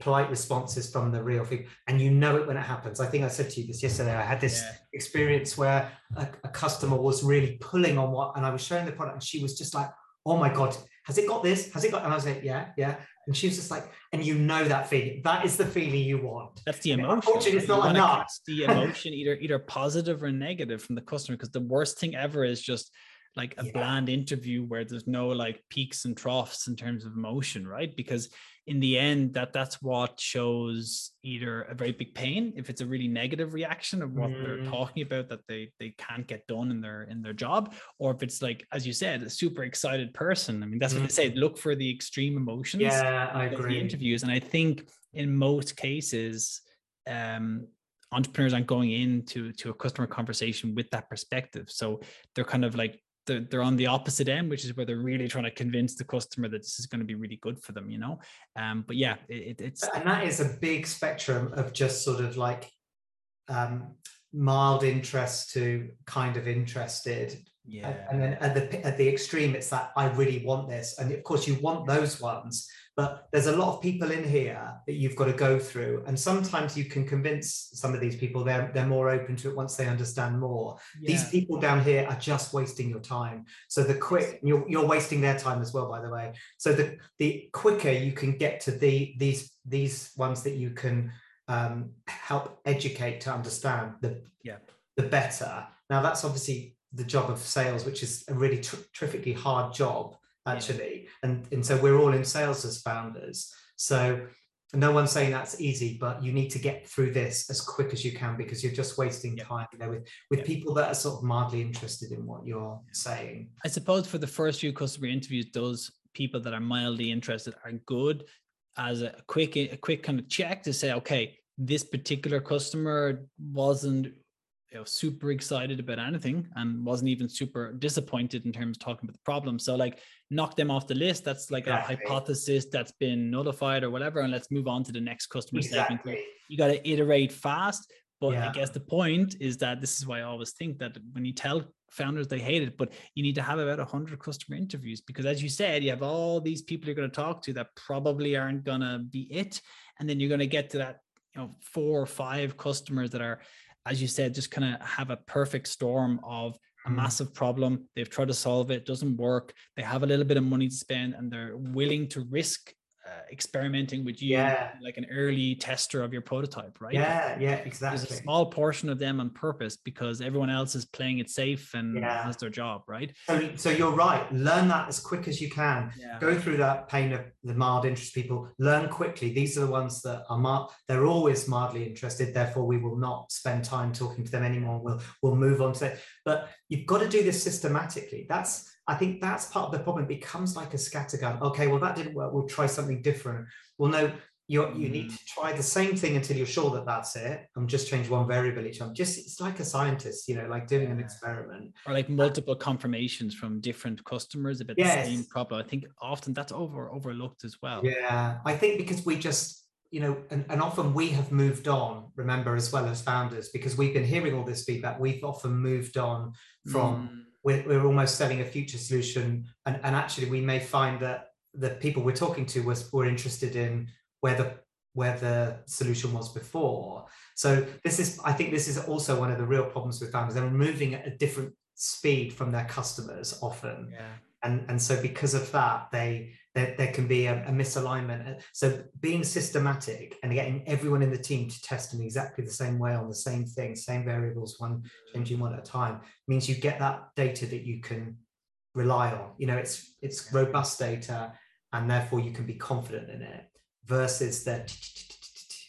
polite responses from the real thing and you know it when it happens. I think i said to you this yesterday i had this yeah. experience where a, a, customer was really pulling on what and i was showing the product and she was just like oh my god has it got this? Has it got and i was like yeah yeah and she was just like and you know that feeling. That is the feeling you want. That's the emotion. unfortunately it's not enough. the emotion either either positive or negative from the customer because the worst thing ever is just like a yeah. bland interview where there's no like peaks and troughs in terms of emotion right? Because in the end that that's what shows either a very big pain if it's a really negative reaction of what mm. they're talking about that they they can't get done in their in their job or if it's like as you said a super excited person i mean that's mm. what they say look for the extreme emotions yeah i agree the interviews and i think in most cases um entrepreneurs aren't going into to a customer conversation with that perspective so they're kind of like they're, they're on the opposite end, which is where they're really trying to convince the customer that this is going to be really good for them, you know. Um, but yeah, it, it's and that is a big spectrum of just sort of like um, mild interest to kind of interested. Yeah. And then at the at the extreme, it's that I really want this, and of course you want those ones, but there's a lot of people in here that you've got to go through and sometimes you can convince some of these people they're, they're more open to it once they understand more. Yeah. these people down here are just wasting your time. So the quick you're, you're wasting their time as well by the way. So the the quicker you can get to the these these ones that you can um, help educate to understand the yeah. the better. Now that's obviously the job of sales which is a really terrifically hard job actually. And, and so we're all in sales as founders. So no one's saying that's easy, but you need to get through this as quick as you can because you're just wasting yeah. time you know, with, with yeah. people that are sort of mildly interested in what you're saying. I suppose for the first few customer interviews, those people that are mildly interested are good as a quick a quick kind of check to say, okay, this particular customer wasn't you know super excited about anything and wasn't even super disappointed in terms of talking about the problem so like knock them off the list that's like exactly. a hypothesis that's been nullified or whatever and let's move on to the next customer exactly. segment you got to iterate fast but yeah. i guess the point is that this is why i always think that when you tell founders they hate it but you need to have about 100 customer interviews because as you said you have all these people you're going to talk to that probably aren't going to be it and then you're going to get to that you know four or five customers that are as you said, just kind of have a perfect storm of a mm. massive problem. They've tried to solve it, doesn't work. They have a little bit of money to spend and they're willing to risk uh, experimenting with you yeah. like an early tester of your prototype, right? Yeah, yeah, exactly. There's a small portion of them on purpose because everyone else is playing it safe and yeah. has their job, right? So, so you're right. Learn that as quick as you can. Yeah. Go through that pain of the mild interest people. Learn quickly. These are the ones that are mild. They're always mildly interested. Therefore, we will not spend time talking to them anymore. We'll we'll move on to it. But you've got to do this systematically. That's I think that's part of the problem. It becomes like a scattergun. Okay, well, that didn't work. We'll try something different. Well, no, you you need mm. to try the same thing until you're sure that that's it. I'm just change one variable each time. Just it's like a scientist, you know, like doing an experiment. Or like multiple confirmations from different customers about yes. the same problem. I think often that's over overlooked as well. Yeah, I think because we just you know, and, and often we have moved on, remember, as well as founders, because we've been hearing all this feedback. We've often moved on from mm we're, we're almost selling a future solution. And, and actually we may find that the people we're talking to was were interested in where the where the solution was before. So this is i think this is also one of the real problems with founders they're moving at a different speed from their customers often. Yeah. And and so because of that they there, there can be a, a, misalignment. So being systematic and getting everyone in the team to test in exactly the same way on the same thing, same variables, one changing one at a time, means you get that data that you can rely on. You know, it's it's robust data, and therefore you can be confident in it. Versus that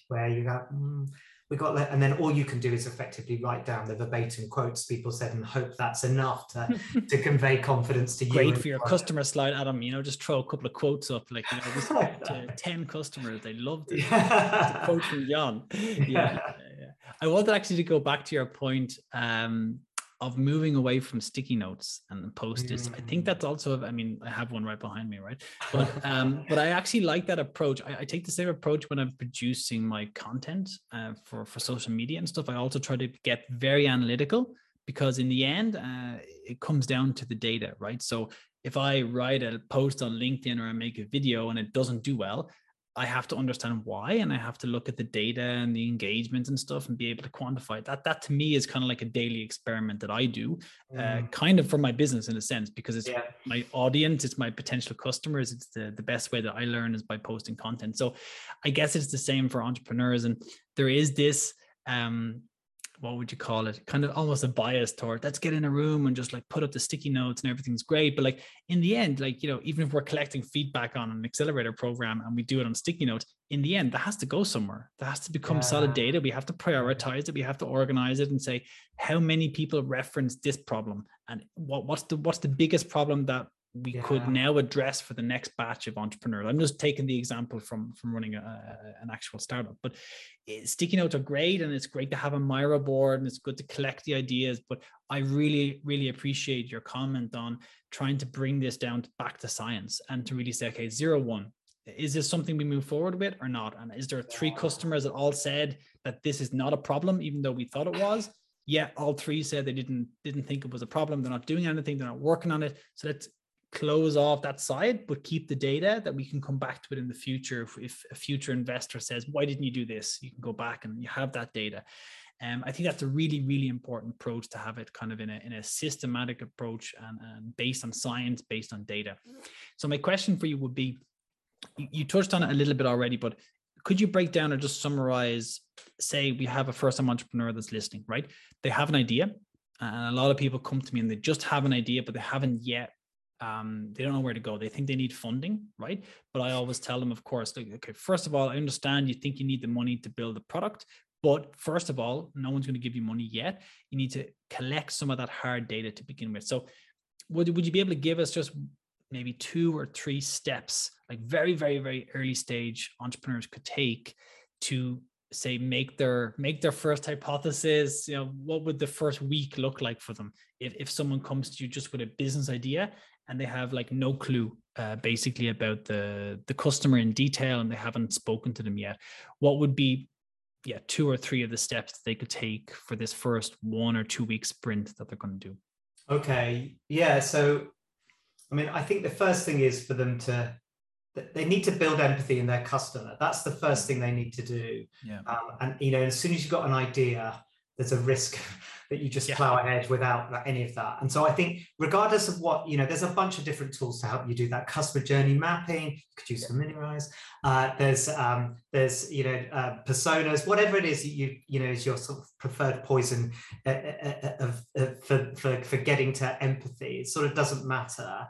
where you go. Hmm, We got and then all you can do is effectively write down the verbatim quotes people said and hope that's enough to to convey confidence to you great for your customer slide adam. You know just throw a couple of quotes up like you know to 10 customers they loved it. Yeah. quote from john yeah, yeah, yeah, i wanted actually to go back to your point um of moving away from sticky notes and post-its. Mm. I think mm. that's also, I mean, I have one right behind me, right? But um, but I actually like that approach. I, I, take the same approach when I'm producing my content uh, for for social media and stuff. I also try to get very analytical because in the end, uh, it comes down to the data, right? So if I write a post on LinkedIn or I make a video and it doesn't do well, I have to understand why and I have to look at the data and the engagement and stuff and be able to quantify that. That to me is kind of like a daily experiment that I do, mm. uh, kind of for my business in a sense, because it's yeah. my audience, it's my potential customers. It's the, the best way that I learn is by posting content. So I guess it's the same for entrepreneurs. And there is this um, what would you call it? Kind of almost a bias toward let's get in a room and just like put up the sticky notes and everything's great. But like in the end, like, you know, even if we're collecting feedback on an accelerator program and we do it on sticky notes, in the end, that has to go somewhere. That has to become yeah. solid data. We have to prioritize it. We have to organize it and say how many people reference this problem and what, what's the what's the biggest problem that we yeah. could now address for the next batch of entrepreneurs. I'm just taking the example from from running a, an actual startup, but it, sticky notes are great, and it's great to have a Miro board, and it's good to collect the ideas. But I really, really appreciate your comment on trying to bring this down to back to science and to really say, okay, zero one. Is this something we move forward with or not? And is there three customers that all said that this is not a problem, even though we thought it was? yeah, all three said they didn't didn't think it was a problem. They're not doing anything. They're not working on it. So let's close off that side, but keep the data that we can come back to it in the future. If, if a future investor says, "Why didn't you do this?" You can go back and you have that data. Um, I think that's a really, really important approach to have it kind of in a, in a systematic approach and, and based on science, based on data. So my question for you would be, you, you touched on it a little bit already, but could you break down or just summarize? Say we have a first-time entrepreneur that's listening, right? They have an idea, and a lot of people come to me and they just have an idea, but they haven't yet um, they don't know where to go. They think they need funding, right? But I always tell them, of course, like, okay, first of all, I understand you think you need the money to build the product, but first of all, no one's going to give you money yet. You need to collect some of that hard data to begin with. So, would would you be able to give us just maybe two or three steps, like very, very, very early stage entrepreneurs could take to say make their make their first hypothesis you know what would the first week look like for them if, if someone comes to you just with a business idea and they have like no clue uh, basically about the the customer in detail and they haven't spoken to them yet. What would be yeah two or three of the steps that they could take for this first one or two week sprint that they're going to do? Okay yeah so i mean i think the first thing is for them to they need to build empathy in their customer. That's the first thing they need to do. Yeah. Um, and you know as soon as you've got an idea there's a risk that you just yeah. plow ahead without any of that. And so I think, regardless of what you know, there's a bunch of different tools to help you do that. Customer journey mapping, you could use Familiarize. Uh, there's um, there's you know uh, personas, whatever it is that you you know is your sort of preferred poison uh, uh, uh, uh for, for for getting to empathy. It sort of doesn't matter.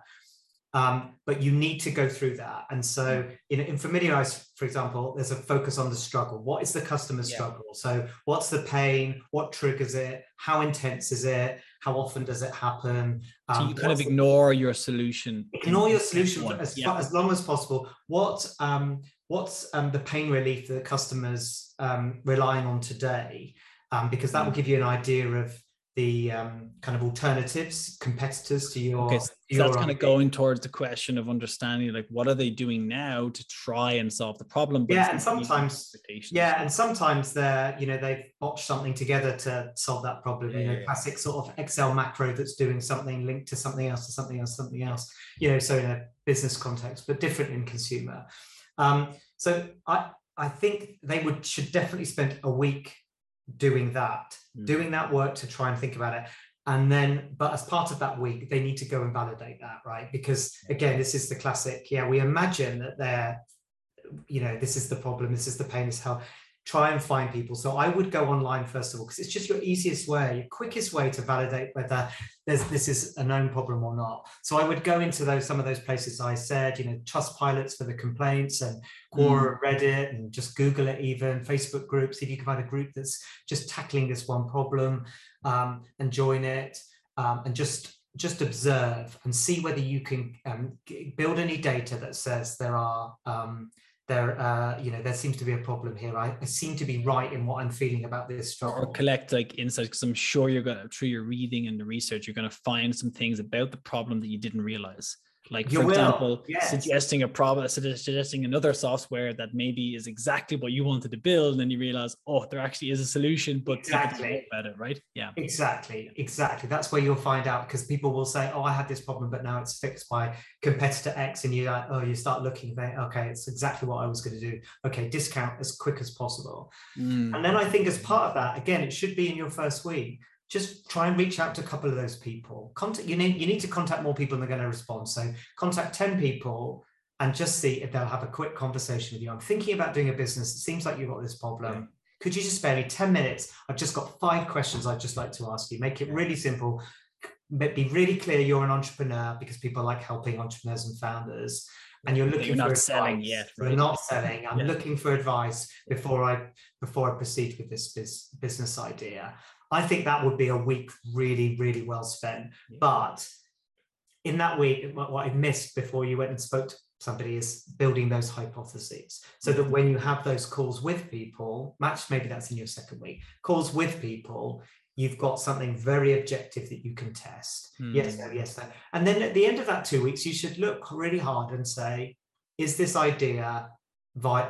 Um, but you need to go through that. And so mm. in, in Familiarize, for example, there's a focus on the struggle. What is the customer yeah. struggle? So what's the pain? What triggers it? How intense is it? How often does it happen? Um, so you kind of ignore the, your solution. Ignore your solution as, yeah. far, as long as possible. What um, what's um, the pain relief that the customers um, relying on today? Um, because that will mm. give you an idea of the um, kind of alternatives, competitors to your. Okay, so your that's kind of going towards the question of understanding, like, what are they doing now to try and solve the problem? yeah, and sometimes, yeah, and sometimes they're, you know, they've botched something together to solve that problem. Yeah, you know, yeah. classic sort of Excel macro that's doing something linked to something else, to something else, something else. You know, so in a business context, but different in consumer. Um, so I, I think they would should definitely spend a week doing that, mm. doing that work to try and think about it. and then but as part of that week they need to go and validate that right because again this is the classic yeah we imagine that they're you know this is the problem this is the pain is hell try and find people. So I would go online first of all because it's just your easiest way, your quickest way to validate whether there's this is a known problem or not. So I would go into those some of those places I said, you know, Trustpilots for the complaints and Quora, mm. Reddit, and just Google it even Facebook groups. If you can find a group that's just tackling this one problem um, and join it um, and just just observe and see whether you can um, build any data that says there are um, there uh, you know there seems to be a problem here I, I, seem to be right in what i'm feeling about this struggle. or collect like insights because i'm sure you're going to through your reading and the research you're going to find some things about the problem that you didn't realize like for example yes. suggesting a problem suggesting another software that maybe is exactly what you wanted to build and then you realize oh there actually is a solution but exactly. it right? Yeah. Exactly. Exactly. That's where you'll find out because people will say oh i had this problem but now it's fixed by competitor x and you like oh you start looking okay it's exactly what i was going to do. Okay discount as quick as possible. Mm. and then i think as part of that again it should be in your first week just try and reach out to a couple of those people. Contact you need you need to contact more people and they're going to respond. So contact 10 people and just see if they'll have a quick conversation with you. I'm thinking about doing a business. It seems like you've got this problem. Yeah. Could you just spare me 10 minutes? I've just got five questions I'd just like to ask you. Make it really simple. Be really clear you're an entrepreneur because people like helping entrepreneurs and founders and you're looking you're not selling yet right? you're not selling i'm yeah. looking for advice before i before i proceed with this business idea I think that would be a week really, really well spent. Yeah. But in that week, what I missed before you went and spoke to somebody is building those hypotheses so that when you have those calls with people, match maybe that's in your second week, calls with people, you've got something very objective that you can test. Mm. Yes, no, yes, no. And then at the end of that two weeks, you should look really hard and say, is this idea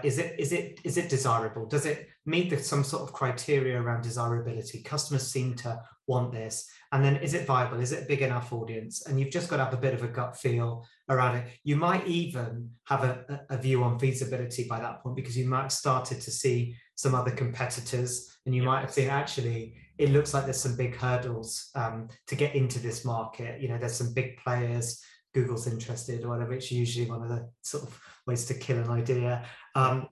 is it is it is it desirable does it meet the, some sort of criteria around desirability. Customers seem to want this. And then is it viable? Is it a big enough audience? And you've just got to have a bit of a gut feel around it. You might even have a, a view on feasibility by that point because you might have started to see some other competitors and you might have seen actually it looks like there's some big hurdles um, to get into this market. You know there's some big players. Google's interested or whatever. It's usually one of the sort of ways to kill an idea. Um,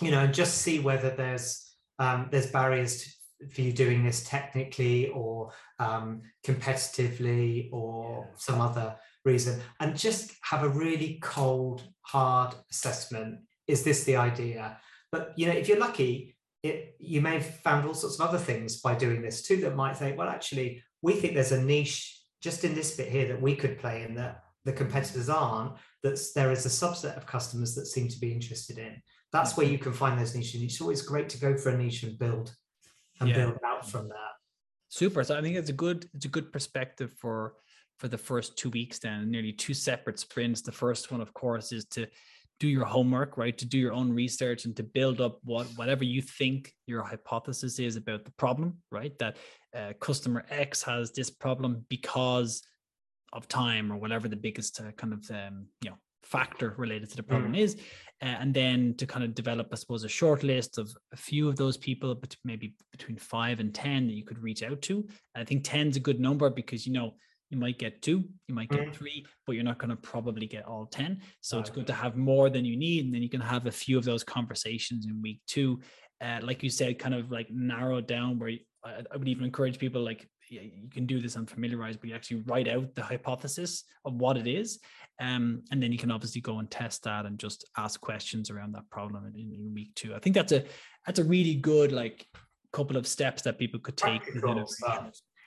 you know, and just see whether there's um, there's barriers to, for you doing this technically or um, competitively or yeah. some other reason, and just have a really cold, hard assessment. Is this the idea? But you know, if you're lucky, it you may have found all sorts of other things by doing this too that might think, well, actually, we think there's a niche just in this bit here that we could play in that the competitors aren't, that there is a subset of customers that seem to be interested in. That's where you can find those niches. It's always great to go for a niche and build and yeah. build out from that. Super. So I think it's a good it's a good perspective for for the first two weeks then nearly two separate sprints. The first one, of course, is to do your homework, right? To do your own research and to build up what whatever you think your hypothesis is about the problem, right? That uh, customer X has this problem because of time or whatever the biggest uh, kind of um, you know factor related to the problem mm. is uh, and then to kind of develop i suppose a short list of a few of those people but maybe between five and ten that you could reach out to and i think 10 is a good number because you know you might get two you might get mm. three but you're not going to probably get all 10 so it's good to have more than you need and then you can have a few of those conversations in week two uh, like you said kind of like narrow down where you, I, I would even encourage people like you can do this and familiarize, but you actually write out the hypothesis of what it is. Um, and then you can obviously go and test that and just ask questions around that problem in, in week two. I think that's a that's a really good like couple of steps that people could take.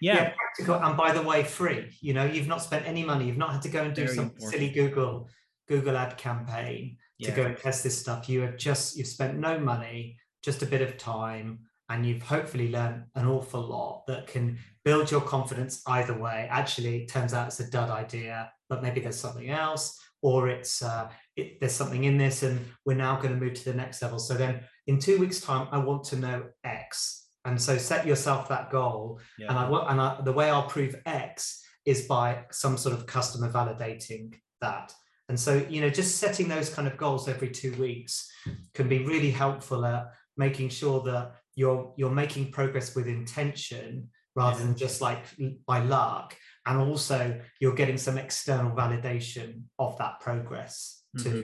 yeah. yeah. practical. And by the way, free. You know, you've not spent any money. You've not had to go and do Very some important. silly Google Google ad campaign to go and test this stuff. You have just you've spent no money, just a bit of time and you've hopefully learned an awful lot that can build your confidence either way. Actually, it turns out it's a dud idea, but maybe there's something else, or it's uh, it, there's something in this, and we're now going to move to the next level. So then, in two weeks' time, I want to know X, and so set yourself that goal. Yeah. And I want, and I, the way I'll prove X is by some sort of customer validating that. And so, you know, just setting those kind of goals every two weeks can be really helpful at making sure that you're you're making progress with intention rather yeah. than just like by luck. And also, you're getting some external validation of that progress too. Mm-hmm.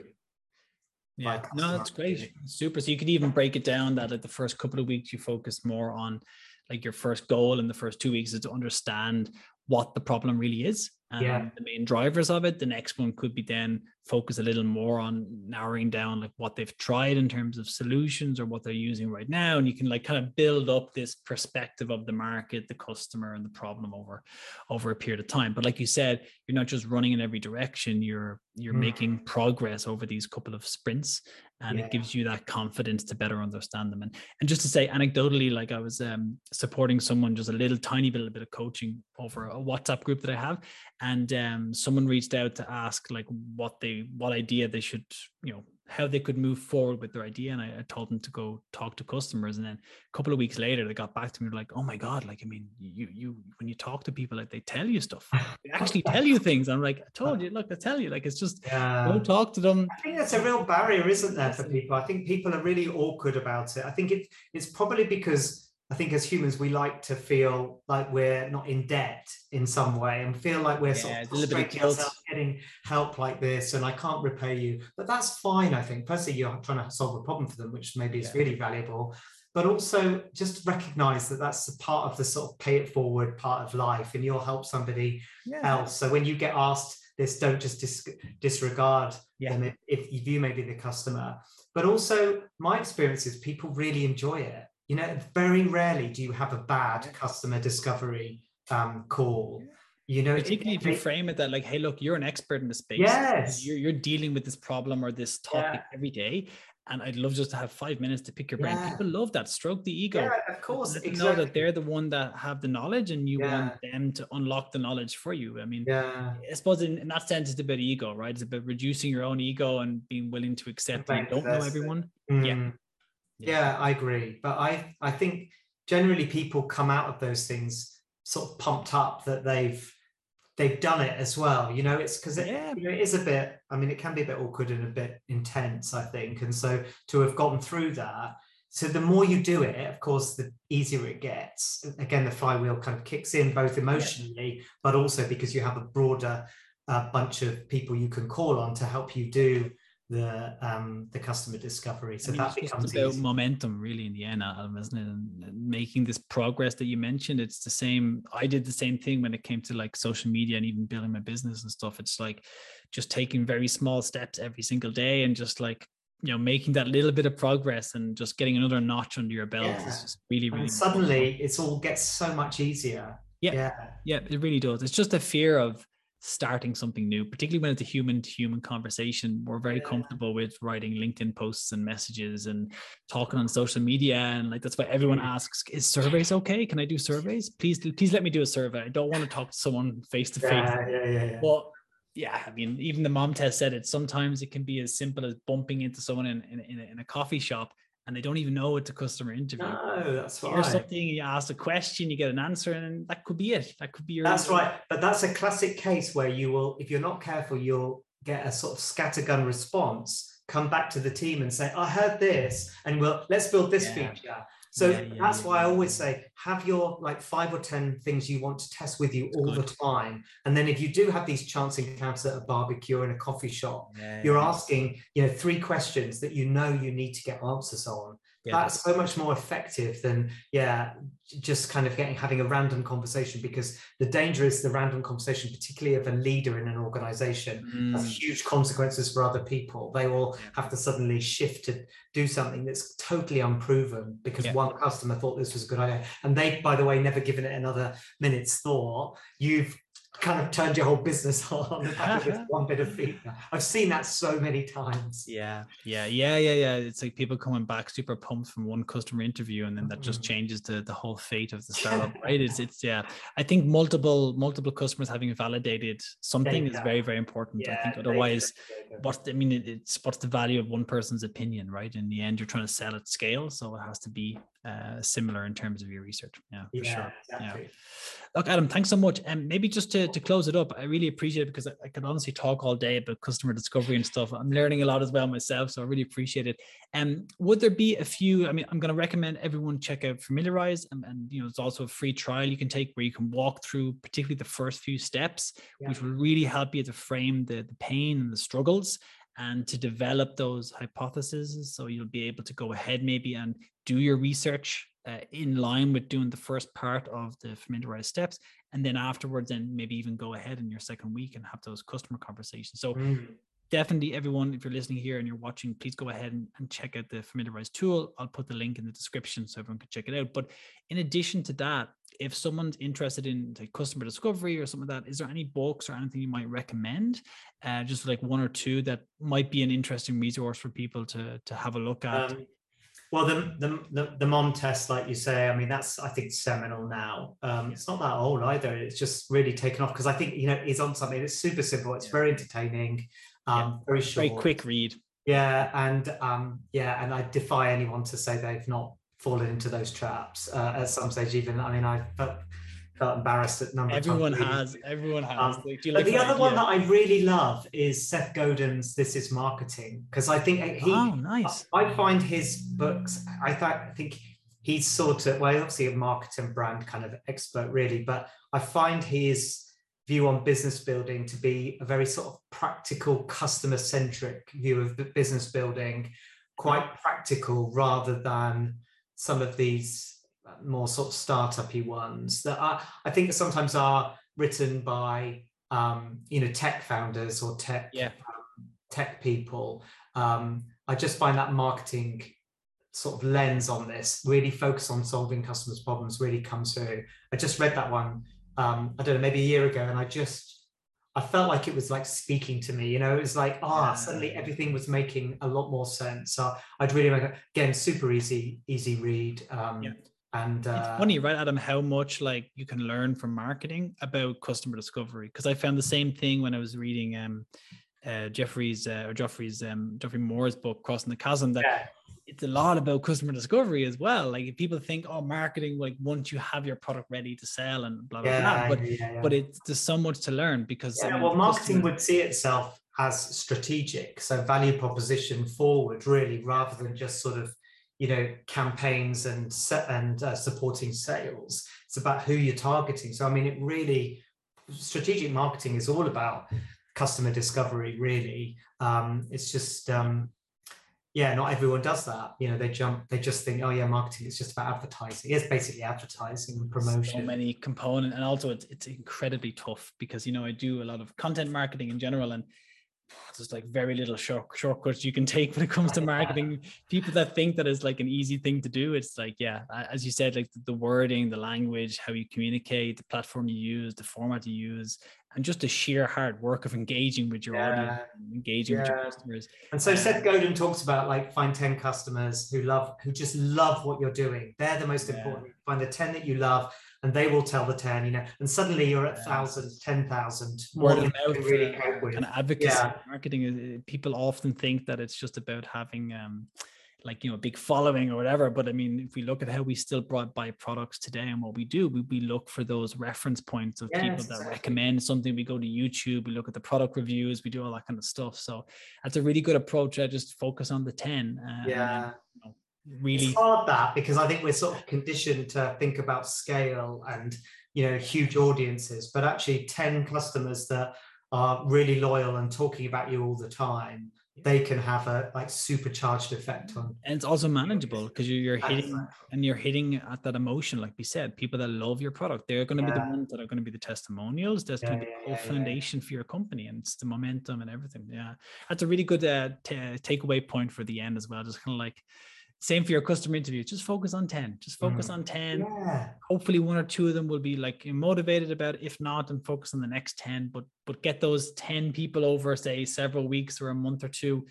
Yeah, no, that's great. Super. So you could even break it down that at the first couple of weeks you focus more on like your first goal in the first two weeks is to understand what the problem really is and yeah. the main drivers of it. The next one could be then focus a little more on narrowing down like what they've tried in terms of solutions or what they're using right now. And you can like kind of build up this perspective of the market, the customer, and the problem over over a period of time. But like you said, you're not just running in every direction, you're you're mm. making progress over these couple of sprints and yeah. it gives you that confidence to better understand them and and just to say anecdotally like i was um, supporting someone just a little tiny bit, a bit of coaching over a whatsapp group that i have and um, someone reached out to ask like what they what idea they should you know how they could move forward with their idea and I, I, told them to go talk to customers and then a couple of weeks later they got back to me like oh my god like i mean you you when you talk to people like they tell you stuff. They actually tell you things. I'm like i told you look i tell you like it's just yeah. don't talk to them. I think that's a real barrier isn't there for people? I think people are really awkward about it. I think it, it's probably because I think as humans, we like to feel like we're not in debt in some way and feel like we're yeah, sort of ourselves getting help like this and I can't repay you. But that's fine, I think. Personally, you're trying to solve a problem for them, which maybe is really valuable. But also just recognize that that's a part of the sort of pay it forward part of life and you'll help somebody yeah. else. So when you get asked this, don't just dis- disregard them if, if you may be the customer. But also, my experience is people really enjoy it you know, very rarely do you have a bad customer discovery um, call. You know, particularly it, if you it, frame it that like, hey, look, you're an expert in the space. Yes, you're, you're dealing with this problem or this topic yeah. every day, and I'd love just to have five minutes to pick your brain. Yeah. People love that. Stroke the ego. Yeah, of course. Let exactly. know that they're the one that have the knowledge, and you yeah. want them to unlock the knowledge for you. I mean, yeah. I suppose in, in that sense, it's a about ego, right? It's about reducing your own ego and being willing to accept that you don't know everyone. Mm. Yeah. Yeah. I agree. But I I think generally people come out of those things sort of pumped up that they've they've done it as well. You know, it's because it, yeah. you know, it is a bit. I mean, it can be a bit awkward and a bit intense. I think, and so to have gotten through that. So the more you do it, of course, the easier it gets. Again, the flywheel kind of kicks in both emotionally, yeah. but also because you have a broader uh, bunch of people you can call on to help you do the um the customer discovery. So I mean, that becomes about easy. momentum really in the end Adam, isn't it? And making this progress that you mentioned it's the same i did the same thing when it came to like social media and even building my business and stuff. It's like just taking very small steps every single day and just like you know making that little bit of progress and just getting another notch under your belt yeah. is just really really and suddenly it's all gets so much easier. Yeah yeah. Yeah it really does. It's just a fear of starting something new, particularly when it's a human to human conversation. We're very yeah. comfortable with writing LinkedIn posts and messages and talking on social media. And like that's why everyone mm. asks, is surveys okay? Can I do surveys? Please, please let me do a survey. I don't want to talk to someone face to face. Yeah. Well, yeah, I mean, even the mom test said it. Sometimes it can be as simple as bumping into someone in, in, in, a, in a coffee shop and they don't even know it's a customer interview. No, that's right. Or something, you ask a question, you get an answer, and that could be it. That could be your. That's right. But that's a classic case where you will, if you're not careful, you'll get a sort of scattergun response. Come back to the team and say, "I heard this, and we'll let's build this yeah. feature." So yeah, yeah, that's why I always say have your like five or 10 things you want to test with you that's all good. the time. And then if you do have these chance encounters at a barbecue or in a coffee shop, you're asking, you know, three questions that you know you need to get answers on yeah, that's so much more effective than yeah just kind of getting having a random conversation because the danger is the random conversation particularly of a leader in an organization mm. has huge consequences for other people they will have to suddenly shift to do something that's totally unproven because yeah. one customer thought this was a good idea and they by the way never given it another minute's thought you've kind of turned your whole business on the back of one bit of feedback. I've seen that so many times. Yeah, yeah, yeah, yeah, yeah. It's like people coming back super pumped from one customer interview, and then that just mm-hmm. changes the the whole fate of the startup, right? It's it's yeah. I think multiple multiple customers having validated something is very very important. Yeah, I think otherwise, what's I mean, it's what's the value of one person's opinion, right? In the end, you're trying to sell at scale, so it has to be uh, similar in terms of your research. Yeah, for Yeah, sure. exactly. Yeah. Look, Adam, thanks so much. And maybe just to, to close it up, I really appreciate it because I, I could honestly talk all day about customer discovery and stuff. I'm learning a lot as well myself, so I really appreciate it. And um, would there be a few? I mean, I'm going to recommend everyone check out Familiarize, and, and you know, it's also a free trial you can take where you can walk through, particularly the first few steps, Yeah. which will really help you to frame the, the pain and the struggles and to develop those hypotheses. So you'll be able to go ahead maybe and do your research uh, in line with doing the first part of the familiarize steps. And then afterwards, then maybe even go ahead in your second week and have those customer conversations. So Mm. definitely everyone, if you're listening here and you're watching, please go ahead and, and check out the familiarize tool. I'll put the link in the description so everyone can check it out. But in addition to that, if someone's interested in like customer discovery or something like that, is there any books or anything you might recommend? Uh, just like one or two that might be an interesting resource for people to to have a look at. Um, well, the, the the the mom test, like you say, I mean, that's I think seminal now. Um, it's not that old either. It's just really taken off because I think you know it's on something. It's super simple. It's Yeah. very entertaining. Um, very short. Very quick read. Yeah, and um, yeah, and I defy anyone to say they've not fallen into those traps uh, at some stage. Even I mean, I felt felt embarrassed at number. Everyone has. Everyone has. Um, Like, do you But like the other one that I really love is Seth Godin's "This Is Marketing" because I think he. oh, nice. I find his books. I thought. I think he's sort of well, obviously a marketing brand kind of expert, really. But I find his view on business building to be a very sort of practical, customer-centric view of business building, quite practical rather than some of these more sort of startup-y ones that I, I think sometimes are written by um, you know tech founders or tech Yeah. tech people. Um, I just find that marketing sort of lens on this really focus on solving customers' problems really comes through. I just read that one, um, I don't know, maybe a year ago, and I just I felt like it was like speaking to me. You know, it was like ah, Yeah. suddenly everything was making a lot more sense. So I'd really again, super easy, easy read. Um, Yeah. And uh, it's funny, right, Adam, how much like you can learn from marketing about customer discovery. Because I found the same thing when I was reading um uh Geoffrey's uh, or Geoffrey's um Geoffrey Moore's book, Crossing the Chasm, that yeah, it's a lot about customer discovery as well. Like if people think, oh, marketing, like once you have your product ready to sell and blah blah blah. But yeah, yeah. but it's there's so much to learn because Yeah, mean, well, marketing customer- would see itself as strategic, so value proposition forward, really, rather than just sort of, you know, campaigns and and uh, supporting sales. It's about who you're targeting. So, I mean, it really, strategic marketing is all about customer discovery. Really, um, it's just. Um, yeah, not everyone does that. You know, they jump, they just think, oh yeah, marketing is just about advertising. It's basically advertising and promotion. so many component and also it's, it's incredibly tough because you know i do a lot of content marketing in general and there's like very little short, shortcuts you can take when it comes to marketing people that think that is like an easy thing to do it's like yeah as you said like the, wording the language how you communicate the platform you use the format you use and just the sheer hard work of engaging with your audience Yeah. and engaging with your customers And so Um, Seth Godin talks about like find 10 customers who love, who just love what you're doing. They're the most Yeah. important. Find the 10 that you love and they will tell the 10, you know, and suddenly you're at Yeah. thousands, 10,000 more than you can really uh, cope with. and advocacy Yeah. marketing uh, people often think that it's just about having um like you know a big following or whatever but i mean if we look at how we still brought buy products today and what we do we, we look for those reference points of people that exactly. recommend something we go to youtube we look at the product reviews we do all that kind of stuff so that's a really good approach i just focus on the 10 uh, Yeah. Really It's hard that because I think we're sort of conditioned to think about scale and, you know, huge audiences, but actually 10 customers that are really loyal and talking about you all the time, they can have a like supercharged effect on and it's also manageable because you're, you're hitting Exactly. and you're hitting at that emotion like we said people that love your product they're going to be the ones that are going to be the testimonials that's going to be yeah, the yeah, whole yeah. foundation for your company and it's the momentum and everything yeah that's a really good uh, ta- takeaway point for the end as well just kind of like same for your customer interview just focus on 10 just focus Mm. on 10 yeah. hopefully one or two of them will be like motivated about it. if not then focus on the next 10 but but get those 10 people over say several weeks or a month or two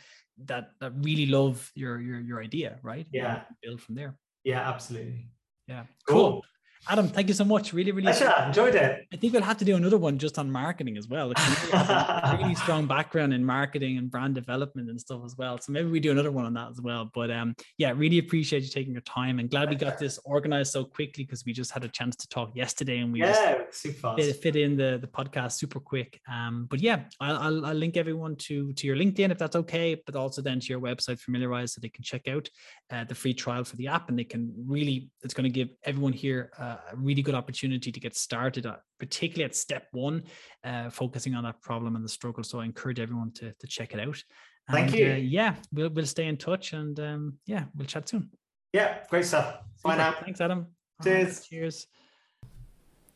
that that really love your your your idea right Yeah. build from there Yeah, absolutely. yeah Cool. cool Adam, thank you so much. Really, really Pleasure. enjoyed it. I think we'll have to do another one just on marketing as well. a really strong background in marketing and brand development and stuff as well. So maybe we do another one on that as well. But um, yeah, really appreciate you taking your time and glad we got this organized so quickly because we just had a chance to talk yesterday and we yeah, super fit, fit, in the, the podcast super quick. Um, but yeah, I'll, I'll, I'll link everyone to to your LinkedIn if that's okay, but also then to your website Familiarize so they can check out uh, the free trial for the app and they can really it's going to give everyone here uh, a really good opportunity to get started, at, particularly at step one, uh, focusing on that problem and the struggle. So I encourage everyone to, to check it out. Thank you. Uh, yeah, we'll, we'll stay in touch and um, yeah, we'll chat soon. Yeah, great stuff. Bye now. Thanks, Adam. Cheers. Right, cheers.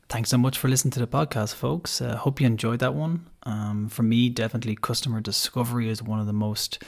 Thanks so much for listening to the podcast, folks. Uh, hope you enjoyed that one. Um, for me, definitely customer discovery is one of the most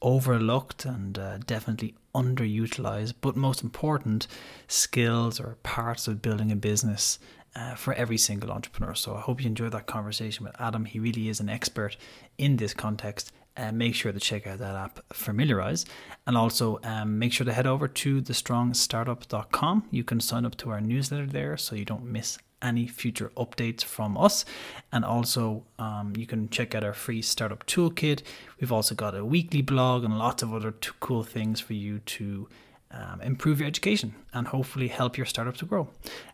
overlooked and uh, definitely underutilized, but most important skills or parts of building a business uh, for every single entrepreneur. So I hope you enjoyed that conversation with Adam. He really is an expert in this context. Uh, make sure to check out that app, Familiarize, and also um, make sure to head over to theStrongStartup.com. You can sign up to our newsletter there so you don't miss any future updates from us. And also, um, you can check out our free startup toolkit. We've also got a weekly blog and lots of other t- cool things for you to um, improve your education and hopefully help your startup to grow.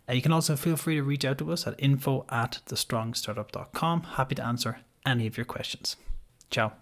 Uh, you can also feel free to reach out to us at info at theStrongStartup.com. Happy to answer any of your questions. Ciao.